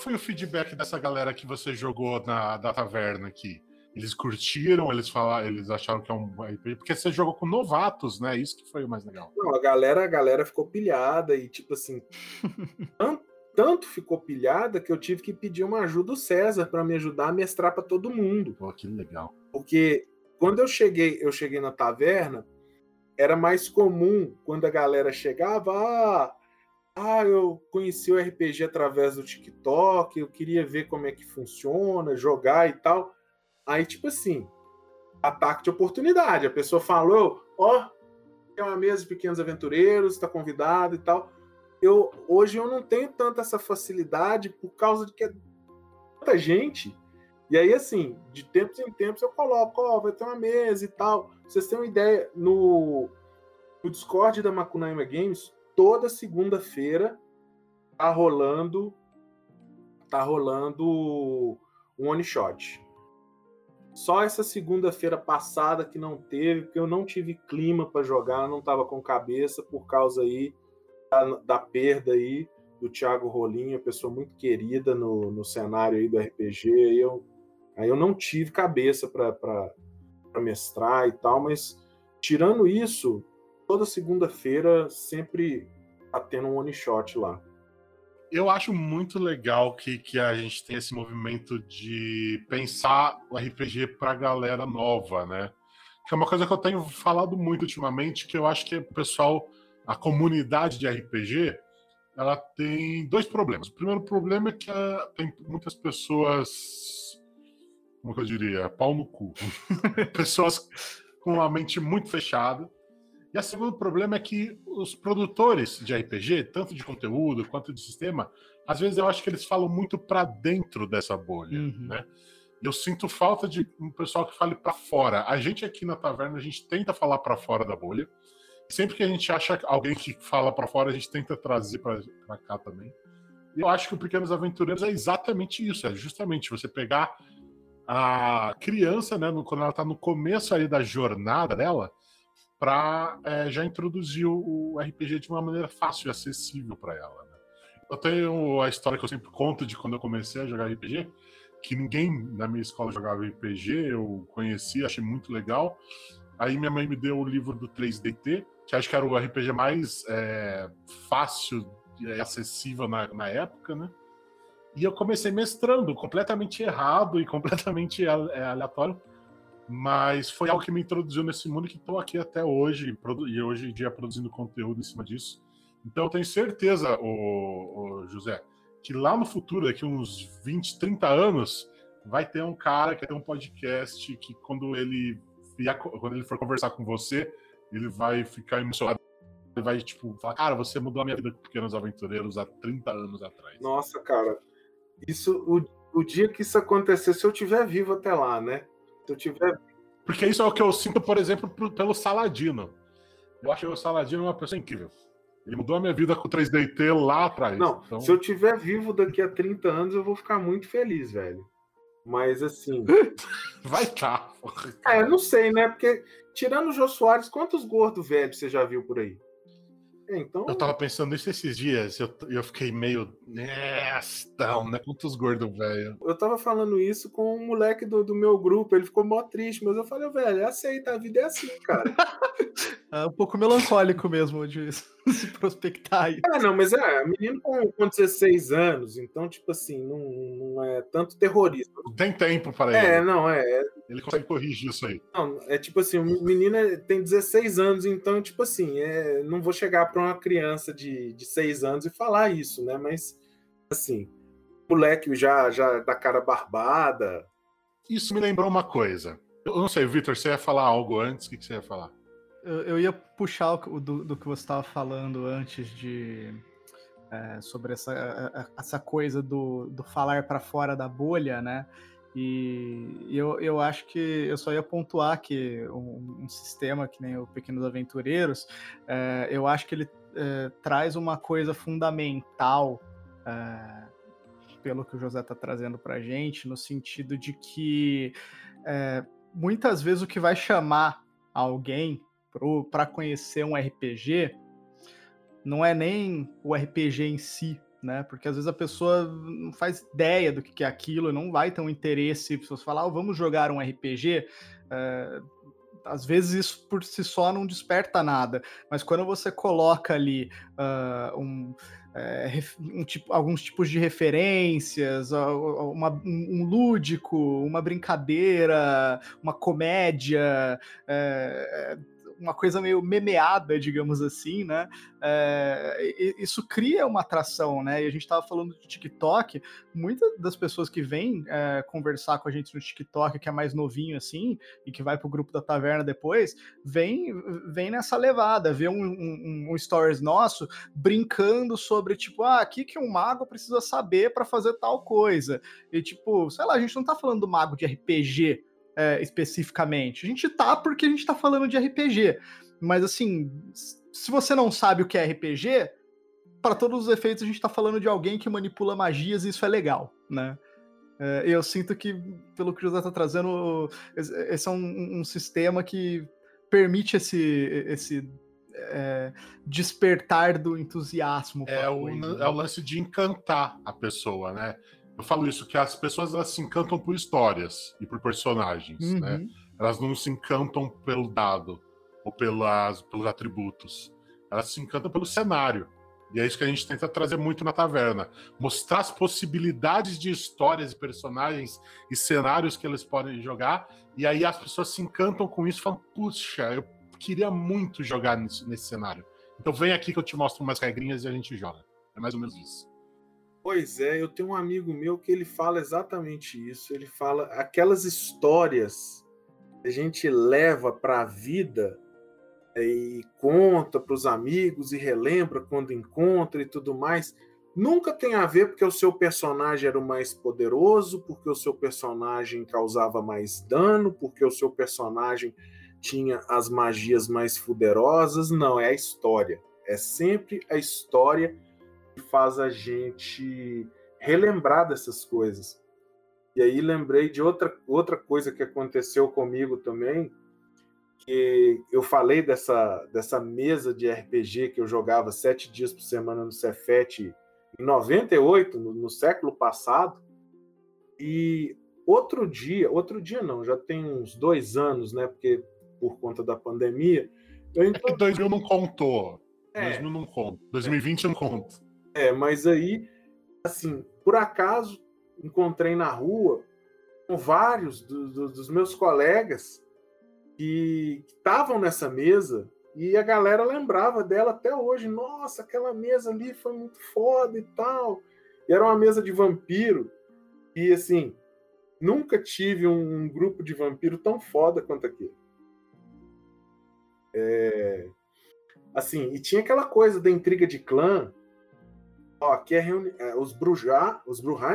Que foi o feedback dessa galera que você jogou na da taverna aqui? Eles curtiram, eles falaram, eles acharam que é um porque você jogou com novatos, né? Isso que foi o mais legal. Não, a galera, a galera ficou pilhada e tipo assim, <laughs> tanto, tanto ficou pilhada que eu tive que pedir uma ajuda do César para me ajudar a mestrar para todo mundo. Pô, que legal. Porque quando eu cheguei, eu cheguei na taverna, era mais comum quando a galera chegava, ah, ah, eu conheci o RPG através do TikTok, eu queria ver como é que funciona, jogar e tal. Aí, tipo assim, ataque de oportunidade. A pessoa falou, ó, oh, tem uma mesa de pequenos aventureiros, está convidado e tal. Eu, hoje eu não tenho tanta essa facilidade por causa de que é tanta gente. E aí, assim, de tempos em tempos eu coloco, ó, oh, vai ter uma mesa e tal. Vocês têm uma ideia, no, no Discord da Macunaíma Games, toda segunda-feira tá rolando tá rolando um one shot. Só essa segunda-feira passada que não teve, porque eu não tive clima para jogar, não tava com cabeça por causa aí da, da, perda aí do Thiago Rolinho, pessoa muito querida no, no cenário aí do RPG. Aí eu, aí eu não tive cabeça para mestrar e tal, mas tirando isso, toda segunda-feira sempre tá tendo um one shot lá. Eu acho muito legal que, que a gente tem esse movimento de pensar o RPG para galera nova, né? Que é uma coisa que eu tenho falado muito ultimamente, que eu acho que o pessoal, a comunidade de RPG, ela tem dois problemas. O primeiro problema é que ela tem muitas pessoas, como eu diria, pau no cu. <laughs> pessoas com uma mente muito fechada. E o segundo problema é que os produtores de RPG, tanto de conteúdo quanto de sistema, às vezes eu acho que eles falam muito para dentro dessa bolha, uhum. né? Eu sinto falta de um pessoal que fale para fora. A gente aqui na taverna, a gente tenta falar para fora da bolha sempre que a gente acha alguém que fala para fora, a gente tenta trazer para cá também. Eu acho que o Pequenos Aventureiros é exatamente isso, é justamente você pegar a criança, né, no, quando ela está no começo aí da jornada dela, para é, já introduzir o, RPG de uma maneira fácil e acessível para ela. Né? Eu tenho a história que eu sempre conto de quando eu comecei a jogar RPG, que ninguém na minha escola jogava RPG, eu conheci, achei muito legal. Aí minha mãe me deu o livro do 3DT, que acho que era o RPG mais é, fácil e acessível na, na época, né? E eu comecei mestrando, completamente errado e completamente é, aleatório, mas foi algo que me introduziu nesse mundo que estou aqui até hoje, e hoje em dia produzindo conteúdo em cima disso. Então eu tenho certeza, o, José, que lá no futuro, daqui uns 20, 30 anos, vai ter um cara que ter um podcast que quando ele quando ele for conversar com você, ele vai ficar emocionado. Ele vai, tipo, falar, cara, você mudou a minha vida com Pequenos Aventureiros há 30 anos atrás. Nossa, cara. Isso, o, o dia que isso acontecer, se eu tiver vivo até lá, né? Se eu tiver. Porque isso é o que eu sinto, por exemplo, pelo Saladino. Eu acho que o Saladino é uma pessoa incrível. Ele mudou a minha vida com o 3DT lá atrás. Não, então... se eu tiver vivo daqui a 30 anos, eu vou ficar muito feliz, velho. Mas assim. <laughs> Vai tá. É, não sei, né? Porque, tirando o Jô Soares, quantos gordos velhos você já viu por aí? É, então... Eu tava pensando nisso esses dias, eu, eu fiquei meio. Nestão, né? Quantos gordos velho. Eu tava falando isso com um moleque do, do meu grupo, ele ficou mó triste, mas eu falei, velho, aceita, a vida é assim, cara. <laughs> é um pouco melancólico mesmo de <laughs> se prospectar aí. É, não, mas é, menino com, com 16 anos, então, tipo assim, não, não é tanto terrorista. Tem tempo para é, ele. É, não, é. Ele consegue corrigir isso aí. Não, é tipo assim, o menino é, tem 16 anos, então, tipo assim, é, não vou chegar para uma criança de, de 6 anos e falar isso, né? Mas, assim, moleque já, já da cara barbada. Isso me lembrou uma coisa. Eu não sei, Vitor, você ia falar algo antes? O que, que você ia falar? Eu, eu ia puxar o, do, do que você estava falando antes de. É, sobre essa, essa coisa do, do falar para fora da bolha, né? E eu, eu acho que eu só ia pontuar que um, um sistema que nem o Pequenos Aventureiros, é, eu acho que ele é, traz uma coisa fundamental, é, pelo que o José está trazendo para a gente, no sentido de que é, muitas vezes o que vai chamar alguém para conhecer um RPG não é nem o RPG em si, né? Porque às vezes a pessoa não faz ideia do que é aquilo, não vai ter um interesse. Se você falar, oh, vamos jogar um RPG, é, às vezes isso por si só não desperta nada, mas quando você coloca ali uh, um, é, um tipo, alguns tipos de referências, uma, um lúdico, uma brincadeira, uma comédia, é, uma coisa meio memeada, digamos assim, né? É, isso cria uma atração, né? E a gente estava falando de TikTok, muitas das pessoas que vêm é, conversar com a gente no TikTok, que é mais novinho assim, e que vai pro grupo da taverna depois, vem, vem nessa levada, vê um, um, um stories nosso brincando sobre, tipo, ah, o que, que um mago precisa saber para fazer tal coisa. E, tipo, sei lá, a gente não tá falando do mago de RPG, é, especificamente. A gente tá porque a gente tá falando de RPG. Mas assim, se você não sabe o que é RPG, para todos os efeitos a gente tá falando de alguém que manipula magias e isso é legal, né? É, eu sinto que, pelo que o José tá trazendo, esse é um, um sistema que permite esse, esse é, despertar do entusiasmo. É o, coisa, é né? o lance de encantar a pessoa, né? Eu falo isso, que as pessoas elas se encantam por histórias e por personagens, uhum. né? Elas não se encantam pelo dado ou pelas, pelos atributos. Elas se encantam pelo cenário. E é isso que a gente tenta trazer muito na taverna. Mostrar as possibilidades de histórias e personagens e cenários que eles podem jogar. E aí as pessoas se encantam com isso e falam: puxa, eu queria muito jogar nesse, nesse cenário. Então vem aqui que eu te mostro umas regrinhas e a gente joga. É mais ou menos isso. Pois é, eu tenho um amigo meu que ele fala exatamente isso. Ele fala aquelas histórias que a gente leva para a vida é, e conta para os amigos e relembra quando encontra e tudo mais. Nunca tem a ver porque o seu personagem era o mais poderoso, porque o seu personagem causava mais dano, porque o seu personagem tinha as magias mais poderosas. Não, é a história. É sempre a história faz a gente relembrar dessas coisas. E aí lembrei de outra, outra coisa que aconteceu comigo também, que eu falei dessa, dessa mesa de RPG que eu jogava sete dias por semana no Cefet em 98, no, no século passado. E outro dia, outro dia não, já tem uns dois anos, né? Porque por conta da pandemia. Eu É que 2000 não contou. É. 2000 não conta. 2020 não conta. É, mas aí, assim, por acaso, encontrei na rua com vários do, do, dos meus colegas que estavam nessa mesa e a galera lembrava dela até hoje. Nossa, aquela mesa ali foi muito foda e tal. E era uma mesa de vampiro. E assim, nunca tive um, um grupo de vampiro tão foda quanto aquele. É, assim, e tinha aquela coisa da intriga de clã. Ó, aqui é, reuni... É, os Brujá, os Brujá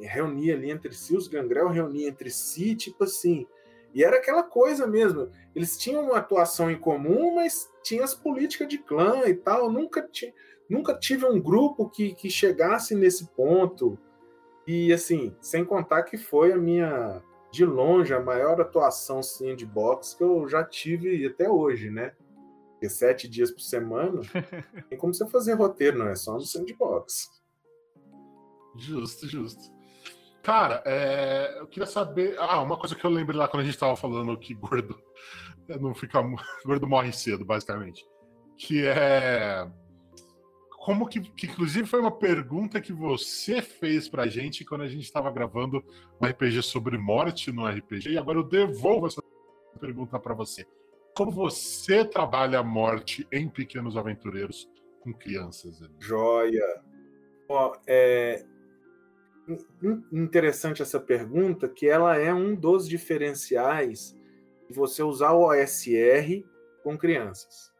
reuniam ali entre si, os Gangrel reuniam entre si, tipo assim. E era aquela coisa mesmo. Eles tinham uma atuação em comum, mas tinha as políticas de clã e tal. Nunca, ti... nunca tive um grupo que, que chegasse nesse ponto. E assim, sem contar que foi a minha de longe, a maior atuação sandbox que eu já tive até hoje, né? Porque sete dias por semana, <laughs> tem como você fazer roteiro, não é só no sandbox. Justo, justo. Cara, é, eu queria saber. Ah, uma coisa que eu lembrei lá quando a gente tava falando que gordo <laughs> não fica. <laughs> Gordo morre cedo, basicamente. Que é como que, que, inclusive foi uma pergunta que você fez pra gente quando a gente estava gravando um RPG sobre morte no RPG, e agora eu devolvo essa pergunta para você. Como você trabalha a morte em Pequenos Aventureiros com crianças? Ali? Joia! Ó, é interessante essa pergunta, que ela é um dos diferenciais de você usar o OSR com crianças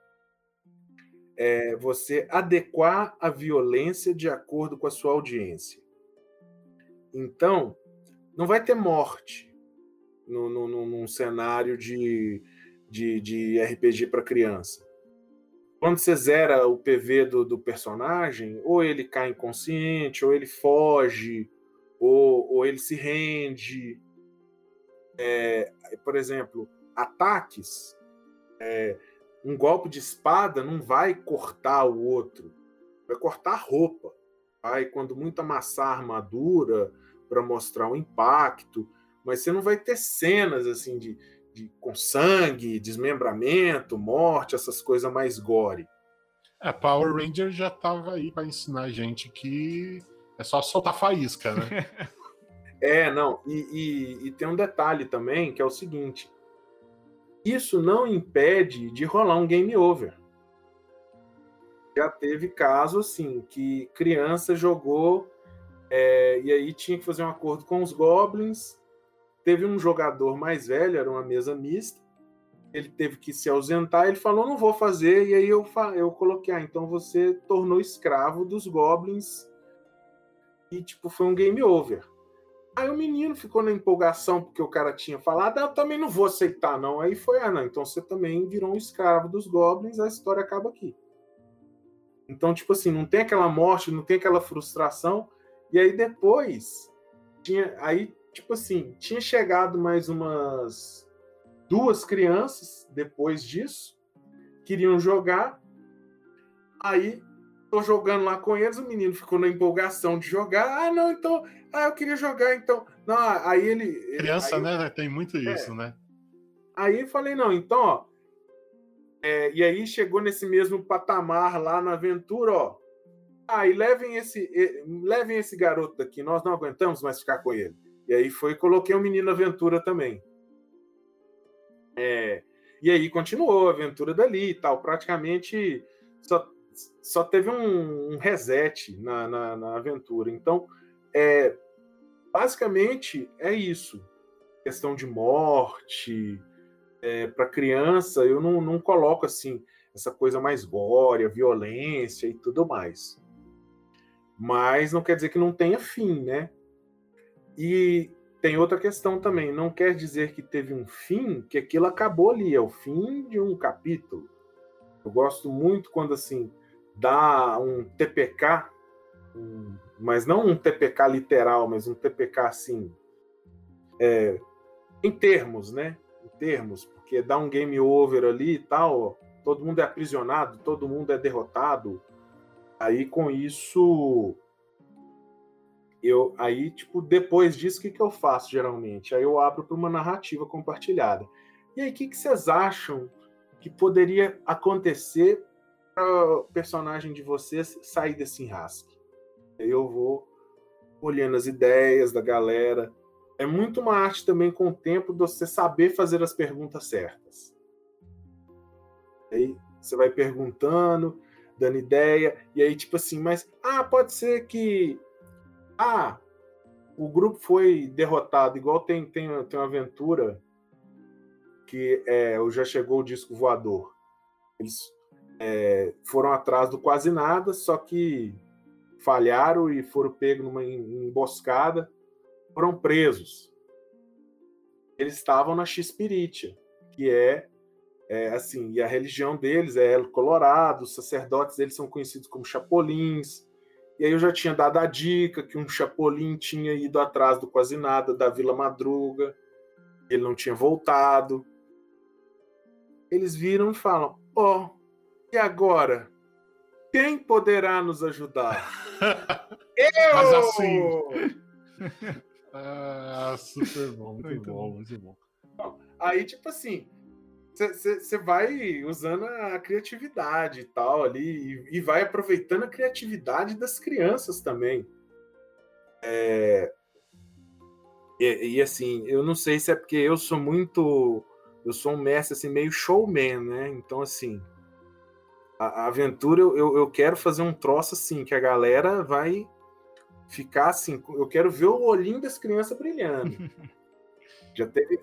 é você adequar a violência de acordo com a sua audiência. Então, não vai ter morte no, no, num cenário de, de, de RPG para criança. Quando você zera o PV do, do, personagem, ou ele cai inconsciente, ou ele foge, ou, ou ele se rende. É, por exemplo, ataques. É, um golpe de espada não vai cortar o outro, vai cortar a roupa. Vai, quando muito, amassar a armadura para mostrar o impacto, mas você não vai ter cenas assim de, de com sangue, desmembramento, morte, essas coisas mais gore. É, Power Ranger já estava aí para ensinar a gente que é só soltar faísca, né? <laughs> é, não. E, e, e, tem um detalhe também que é o seguinte: isso não impede de rolar um game over. Já teve caso assim que criança jogou é, e aí tinha que fazer um acordo com os goblins. Teve um jogador mais velho, era uma mesa mista. Ele teve que se ausentar. Ele falou: Não vou fazer. E aí eu, eu coloquei: Ah, então você tornou escravo dos goblins. E tipo, foi um game over. Aí o menino ficou na empolgação porque o cara tinha falado, ah, eu também não vou aceitar, não. Aí foi, ah, não, então você também virou um escravo dos goblins, a história acaba aqui. Então, tipo assim, não tem aquela morte, não tem aquela frustração. E aí depois, tinha, aí, tipo assim, tinha chegado mais umas duas crianças depois disso. queriam jogar. Aí tô jogando lá com eles, o menino ficou na empolgação de jogar. Ah, não, então, ah, eu queria jogar, então. Não, aí ele. Criança, aí, né? Tem muito É. isso, né? Aí eu falei, não, então, ó. é, e aí chegou nesse mesmo patamar lá na aventura, ó. Ah, e levem esse, levem esse garoto daqui, nós não aguentamos mais ficar com ele. E aí foi, coloquei o menino aventura também. É, e aí continuou a aventura dali e tal. Praticamente só, só teve um, um reset na, na, na aventura. Então, é, basicamente é isso. Questão de morte, para criança, eu não, não coloco assim essa coisa mais gore, violência e tudo mais. Mas não quer dizer que não tenha fim, né? E tem outra questão também. Não quer dizer que teve um fim, que aquilo acabou ali. É o fim de um capítulo. Eu gosto muito quando assim dá um TPK, um- mas não um TPK literal, mas um TPK assim, é, em termos, né? Em termos, porque dá um game over ali e tal, todo mundo é aprisionado, todo mundo é derrotado. Aí com isso eu aí tipo depois disso o que, que eu faço geralmente? Aí eu abro para uma narrativa compartilhada. E aí o que, que vocês acham que poderia acontecer para o personagem de vocês sair desse enrasque? Aí eu vou olhando as ideias da galera. É muito uma arte também com o tempo de você saber fazer as perguntas certas. Aí você vai perguntando, dando ideia, e aí tipo assim, mas ah, pode ser que ah, o grupo foi derrotado, igual tem tem, tem uma aventura que é, já chegou o disco voador. Eles é, foram atrás do quase nada, só que falharam e foram pegos numa em- emboscada, foram presos. Eles estavam na Xpiritia, que é, é, assim, e a religião deles é El Colorado, os sacerdotes deles são conhecidos como chapolins. E aí eu já tinha dado a dica que um chapolim tinha ido atrás do quase nada da Vila Madruga, ele não tinha voltado. Eles viram e falam: Ó, e agora? Quem poderá nos ajudar? <laughs> Eu! Mas assim- <laughs> Ah, super bom, muito, Muito bom, bom. muito bom. Aí, tipo assim, você vai usando a criatividade e tal ali, e, e vai aproveitando a criatividade das crianças também. É, E, e, assim, eu não sei se é porque eu sou muito. Eu sou um mestre assim, meio showman, né? Então, assim, a, a aventura eu, eu, eu quero fazer um troço assim, que a galera vai ficar assim. Eu quero ver o olhinho das crianças brilhando. <laughs> já teve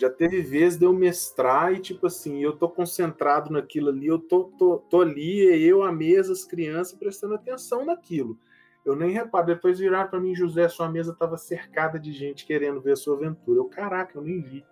já teve vezes de eu mestrar e, tipo assim, eu tô concentrado naquilo ali, eu tô, tô, tô ali, eu, a mesa, as crianças, prestando atenção naquilo. Eu nem reparo. Depois viraram para mim, José, sua mesa tava cercada de gente querendo ver a sua aventura. Eu, caraca, eu nem vi.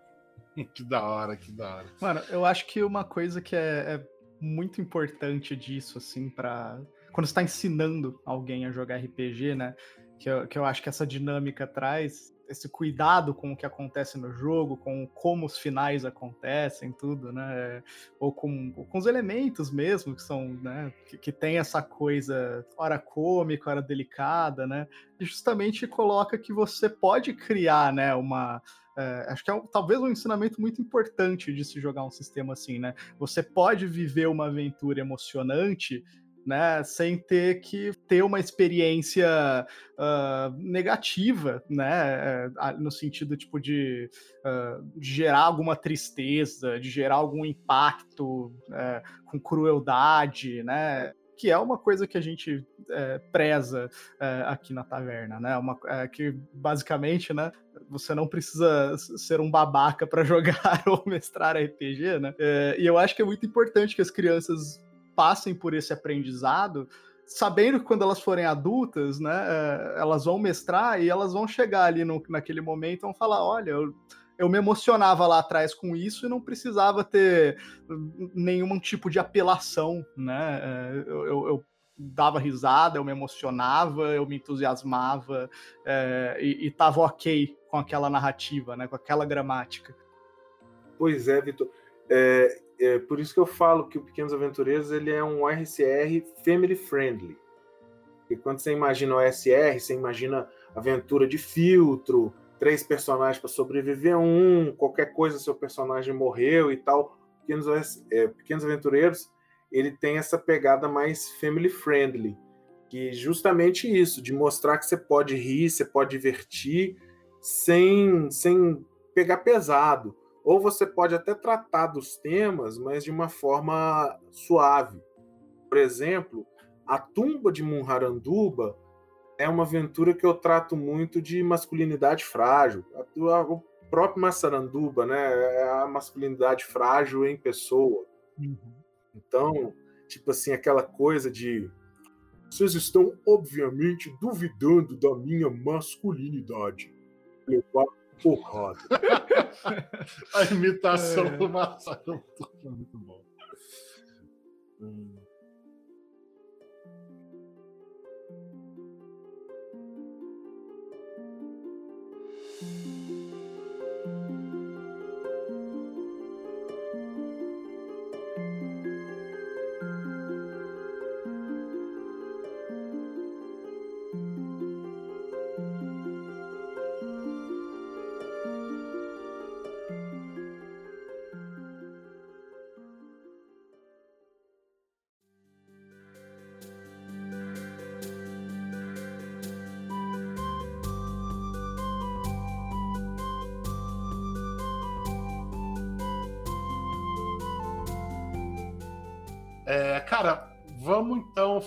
<laughs> Que da hora, que da hora. Mano, eu acho que uma coisa que é, é muito importante disso, assim, para Quando você tá ensinando alguém a jogar RPG, né? Que eu, que eu acho que essa dinâmica traz esse cuidado com o que acontece no jogo, com como os finais acontecem, tudo, né? Ou com, ou com os elementos mesmo, que são, né? Que, que tem essa coisa, hora cômica, hora delicada, né? E justamente coloca que você pode criar, né? Uma. É, acho que é um, talvez um ensinamento muito importante de se jogar um sistema assim, né? Você pode viver uma aventura emocionante né, sem ter que ter uma experiência uh, negativa, né, no sentido tipo de, uh, de, gerar alguma tristeza, de gerar algum impacto uh, com crueldade, né, que é uma coisa que a gente é, preza é, aqui na taverna, né? Uma, é, que basicamente, né? Você não precisa ser um babaca para <laughs> jogar ou mestrar RPG, né? e eu acho que é muito importante que as crianças passem por esse aprendizado, sabendo que quando elas forem adultas, né, elas vão mestrar e elas vão chegar ali no, naquele momento e vão falar: olha, eu, eu me emocionava lá atrás com isso e não precisava ter nenhum tipo de apelação, né? Eu, eu, eu dava risada, eu me emocionava, eu me entusiasmava é, e, e tava ok com aquela narrativa, né, com aquela gramática. Pois é, Vitor. É, é por isso que eu falo que o Pequenos Aventureiros ele é um RCR family friendly. E quando você imagina o SR, você imagina aventura de filtro, três personagens para sobreviver um, qualquer coisa seu personagem morreu e tal. Pequenos, é, Pequenos Aventureiros ele tem essa pegada mais family friendly, que justamente isso, de mostrar que você pode rir, você pode divertir sem, sem pegar pesado. Ou você pode até tratar dos temas, mas de uma forma suave. Por exemplo, a tumba de Munharanduba é uma aventura que eu trato muito de masculinidade frágil. O próprio Massaranduba, né, é a masculinidade frágil em pessoa. Uhum. Então, tipo assim, aquela coisa de vocês estão obviamente duvidando da minha masculinidade. Levar porrada. <laughs> <laughs> a imitação é. do Massaro é muito bom. Hum.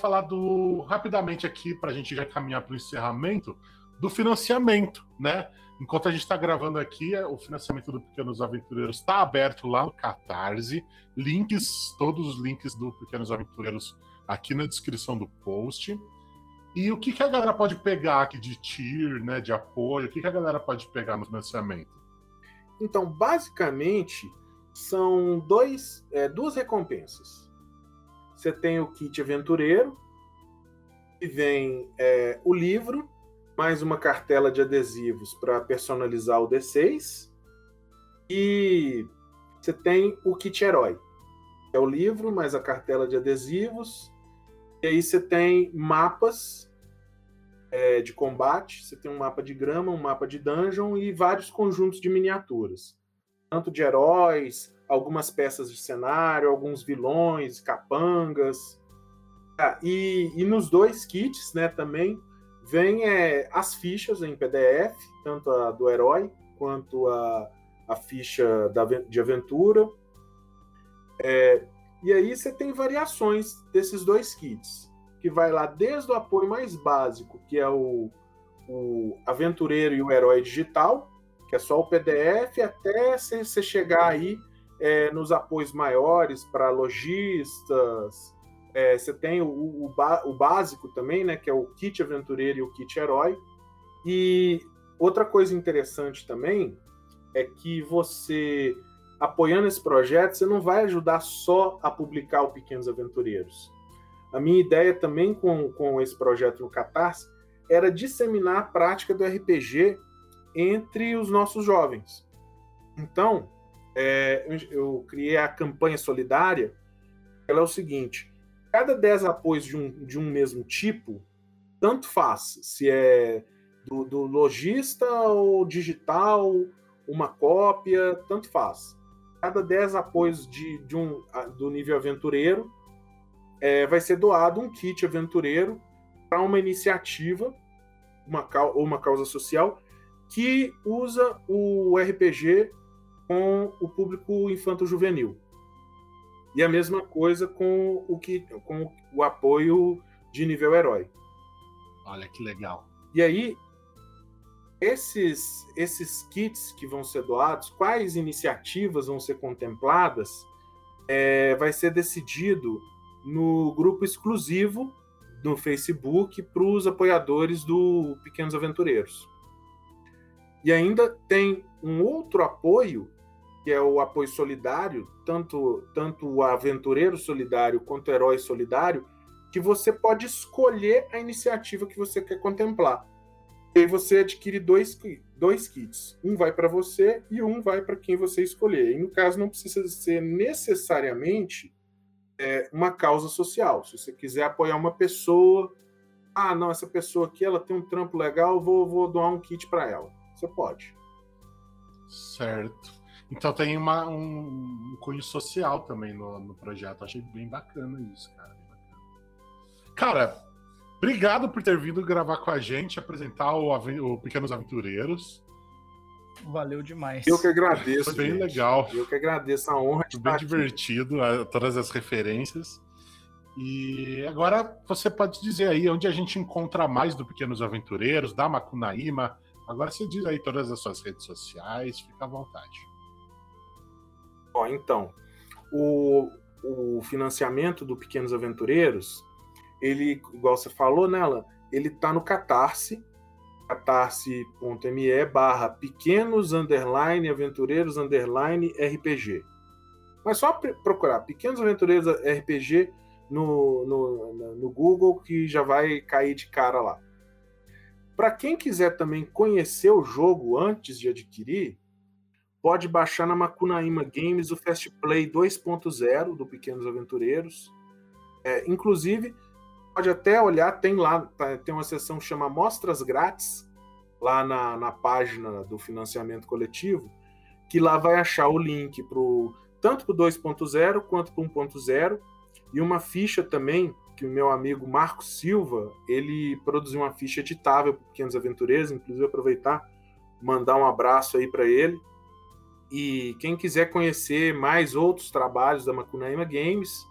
Falar do rapidamente aqui para a gente já caminhar para o encerramento do financiamento, né? Enquanto a gente está gravando aqui, o financiamento do Pequenos Aventureiros está aberto lá no Catarse. Links, todos os links do Pequenos Aventureiros aqui na descrição do post. E o que, que a galera pode pegar aqui de tier, né, de apoio? O que, que a galera pode pegar no financiamento? Então, basicamente, são dois, é, duas recompensas. Você tem o kit aventureiro, e vem é, o livro, mais uma cartela de adesivos para personalizar o D6. E você tem o kit herói. É o livro, mais a cartela de adesivos. E aí você tem mapas é, de combate. Você tem um mapa de grama, um mapa de dungeon e vários conjuntos de miniaturas. Tanto de heróis, algumas peças de cenário, alguns vilões, capangas. Ah, e, e, nos dois kits, né, também vem é, as fichas em PDF, tanto a do herói quanto a, a ficha da, de aventura. É, e aí você tem variações desses dois kits, que vai lá desde o apoio mais básico, que é o, o aventureiro e o herói digital, que é só o PDF, até você chegar aí é, nos apoios maiores para lojistas. É, você tem o, o, o, básico também, né, que é o kit aventureiro e o kit herói. E outra coisa interessante também é que você, apoiando esse projeto, você não vai ajudar só a publicar o Pequenos Aventureiros. A minha ideia também com, com esse projeto no Catarse era disseminar a prática do RPG entre os nossos jovens. Então, é, eu criei a campanha solidária. Ela é o seguinte: cada 10 apoios de um, de um mesmo tipo, tanto faz se é do, do lojista ou digital, uma cópia, tanto faz. Cada 10 apoios de, de um, do nível aventureiro, é, vai ser doado um kit aventureiro para uma iniciativa uma, uma causa social que usa o RPG com o público infanto-juvenil. E a mesma coisa com o que com o apoio de nível herói. Olha que legal. E aí esses esses kits que vão ser doados, quais iniciativas vão ser contempladas, é, vai ser decidido no grupo exclusivo no Facebook para os apoiadores do Pequenos Aventureiros. E ainda tem um outro apoio que é o apoio solidário, tanto, tanto o aventureiro solidário quanto o herói solidário, que você pode escolher a iniciativa que você quer contemplar. E aí você adquire dois, dois kits. Um vai para você e um vai para quem você escolher. E no caso, não precisa ser necessariamente é, uma causa social. Se você quiser apoiar uma pessoa, ah, não, essa pessoa aqui ela tem um trampo legal, vou, vou doar um kit para ela. Você pode. Certo. Então tem uma, um, um cunho social também no, no projeto. Achei bem bacana isso, cara. Cara, obrigado por ter vindo gravar com a gente, apresentar o, o Pequenos Aventureiros. Valeu demais. Eu que agradeço. Foi bem gente. legal. Eu que agradeço a honra de Foi bem estar divertido, a, todas as referências. E agora você pode dizer aí onde a gente encontra mais do Pequenos Aventureiros, da Macunaíma. Agora você diz aí todas as suas redes sociais, fica à vontade. Ó, então, o, o financiamento do Pequenos Aventureiros, ele, igual você falou nela, ele tá no Catarse, catarse.me barra pequenos underline aventureiros underline RPG. Mas só procurar Pequenos Aventureiros RPG no, no, no Google que já vai cair de cara lá. Para quem quiser também conhecer o jogo antes de adquirir, pode baixar na Macunaíma Games o Fast Play 2.0 do Pequenos Aventureiros. É, inclusive, pode até olhar, tem lá, tá, tem uma seção que chama Mostras Grátis, lá na, na página do financiamento coletivo, que lá vai achar o link pro, tanto para o 2.0 quanto para o 1.0, e uma ficha também, que o meu amigo Marco Silva, ele produziu uma ficha editável para Pequenos Aventureiros, inclusive aproveitar, mandar um abraço aí para ele. E quem quiser conhecer mais outros trabalhos da Macunaíma Games,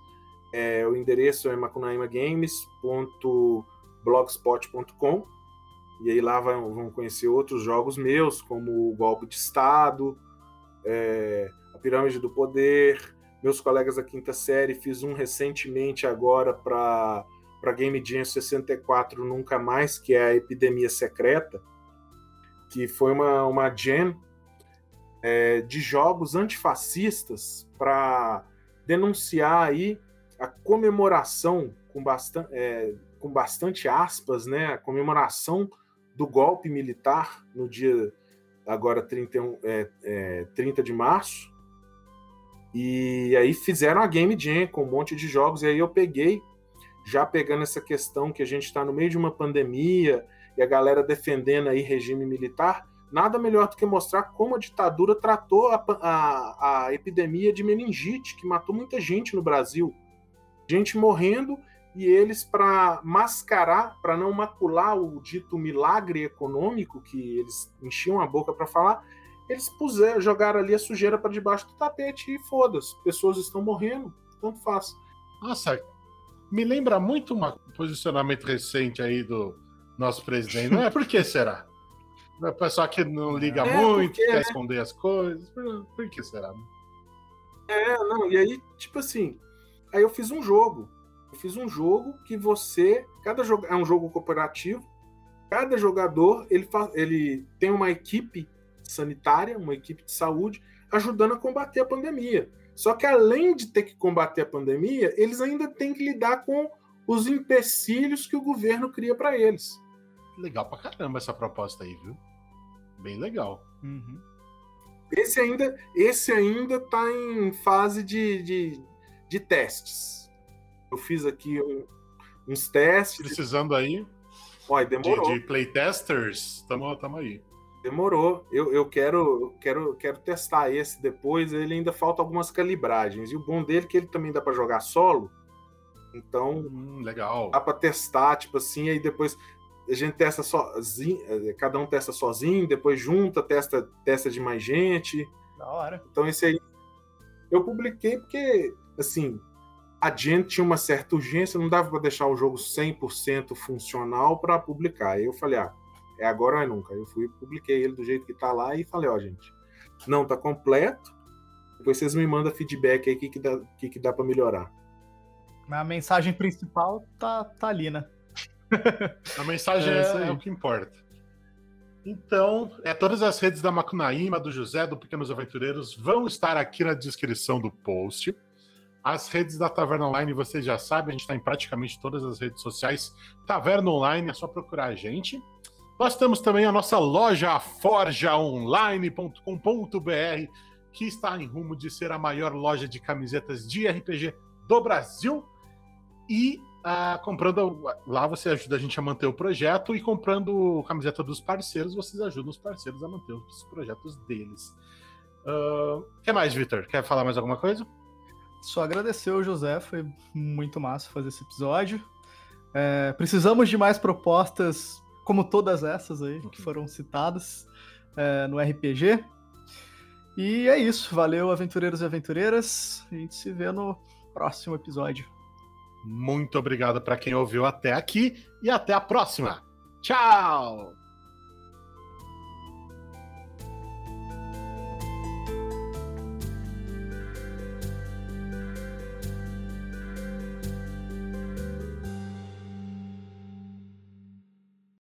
é, o endereço é macunaimagames.blogspot.com e aí lá vão, vão, conhecer outros jogos meus, como o Golpe de Estado, é, a Pirâmide do Poder, meus colegas da quinta série, fiz um recentemente agora para para Game Jam 64 Nunca Mais, que é a Epidemia Secreta, que foi uma, uma jam é, de jogos antifascistas para denunciar aí a comemoração com bastante, é, com bastante aspas, né, a comemoração do golpe militar no dia agora 31, é, é, 30 de março. E aí fizeram a Game Jam com um monte de jogos, e aí eu peguei, já pegando essa questão que a gente está no meio de uma pandemia e a galera defendendo aí regime militar, nada melhor do que mostrar como a ditadura tratou a, a, a epidemia de meningite, que matou muita gente no Brasil. Gente morrendo e eles, para mascarar, para não macular o dito milagre econômico que eles enchiam a boca para falar, eles puseram, jogaram ali a sujeira para debaixo do tapete e foda-se. Pessoas estão morrendo, tanto faz. Nossa, me lembra muito um posicionamento recente aí do nosso presidente, não é? <laughs> Por que será? O pessoal que não liga é, muito, porque, quer né? esconder as coisas. Por, por que será? É, não, e aí, tipo assim, aí eu fiz um jogo eu fiz um jogo que você, cada jogo é um jogo cooperativo, cada jogador ele, faz, ele tem uma equipe sanitária, uma equipe de saúde ajudando a combater a pandemia. Só que além de ter que combater a pandemia, eles ainda têm que lidar com os empecilhos que o governo cria para eles. Legal pra caramba essa proposta aí, viu? Bem legal. Uhum. Esse ainda, esse ainda tá em fase de, de, de testes. Eu fiz aqui um, uns testes. Precisando aí. Olha, demorou. De, de playtesters, tamo, tamo aí. Demorou. Eu, eu quero, quero, quero testar esse depois. Ele ainda falta algumas calibragens. E o bom dele é que ele também dá para jogar solo. Então, hum, legal. Dá para testar, tipo assim, aí depois a gente testa sozinho, eh, cada um testa sozinho, depois junta, testa, testa de mais gente. Da hora. Então esse aí eu publiquei porque assim, a gente tinha uma certa urgência, não dava para deixar o jogo 100% funcional para publicar. Aí eu falei, ah, é agora ou é nunca. Eu fui publiquei ele do jeito que tá lá e falei, ó, gente, não tá completo. Depois vocês me mandam feedback aí, o que, que dá, que, que dá para melhorar. Mas a mensagem principal tá, tá ali, né? <laughs> a mensagem é, é, é o que importa. Então, é, todas as redes da Macunaíma, do José, do Pequenos Aventureiros vão estar aqui na descrição do post. As redes da Taverna Online, vocês já sabem, a gente está em praticamente todas as redes sociais. Taverna Online, é só procurar a gente. Nós temos também a nossa loja forjaonline.com.br, que está em rumo de ser a maior loja de camisetas de RPG do Brasil. E ah, comprando lá você ajuda a gente a manter o projeto e comprando camiseta dos parceiros, vocês ajudam os parceiros a manter os projetos deles. Uh, que mais, Victor? Quer falar mais alguma coisa? Só agradecer o José, foi muito massa fazer esse episódio. É, precisamos de mais propostas como todas essas aí que foram citadas é, no RPG. E é isso. Valeu, aventureiros e aventureiras. A gente se vê no próximo episódio. Muito obrigado para quem ouviu até aqui e até a próxima. Tchau!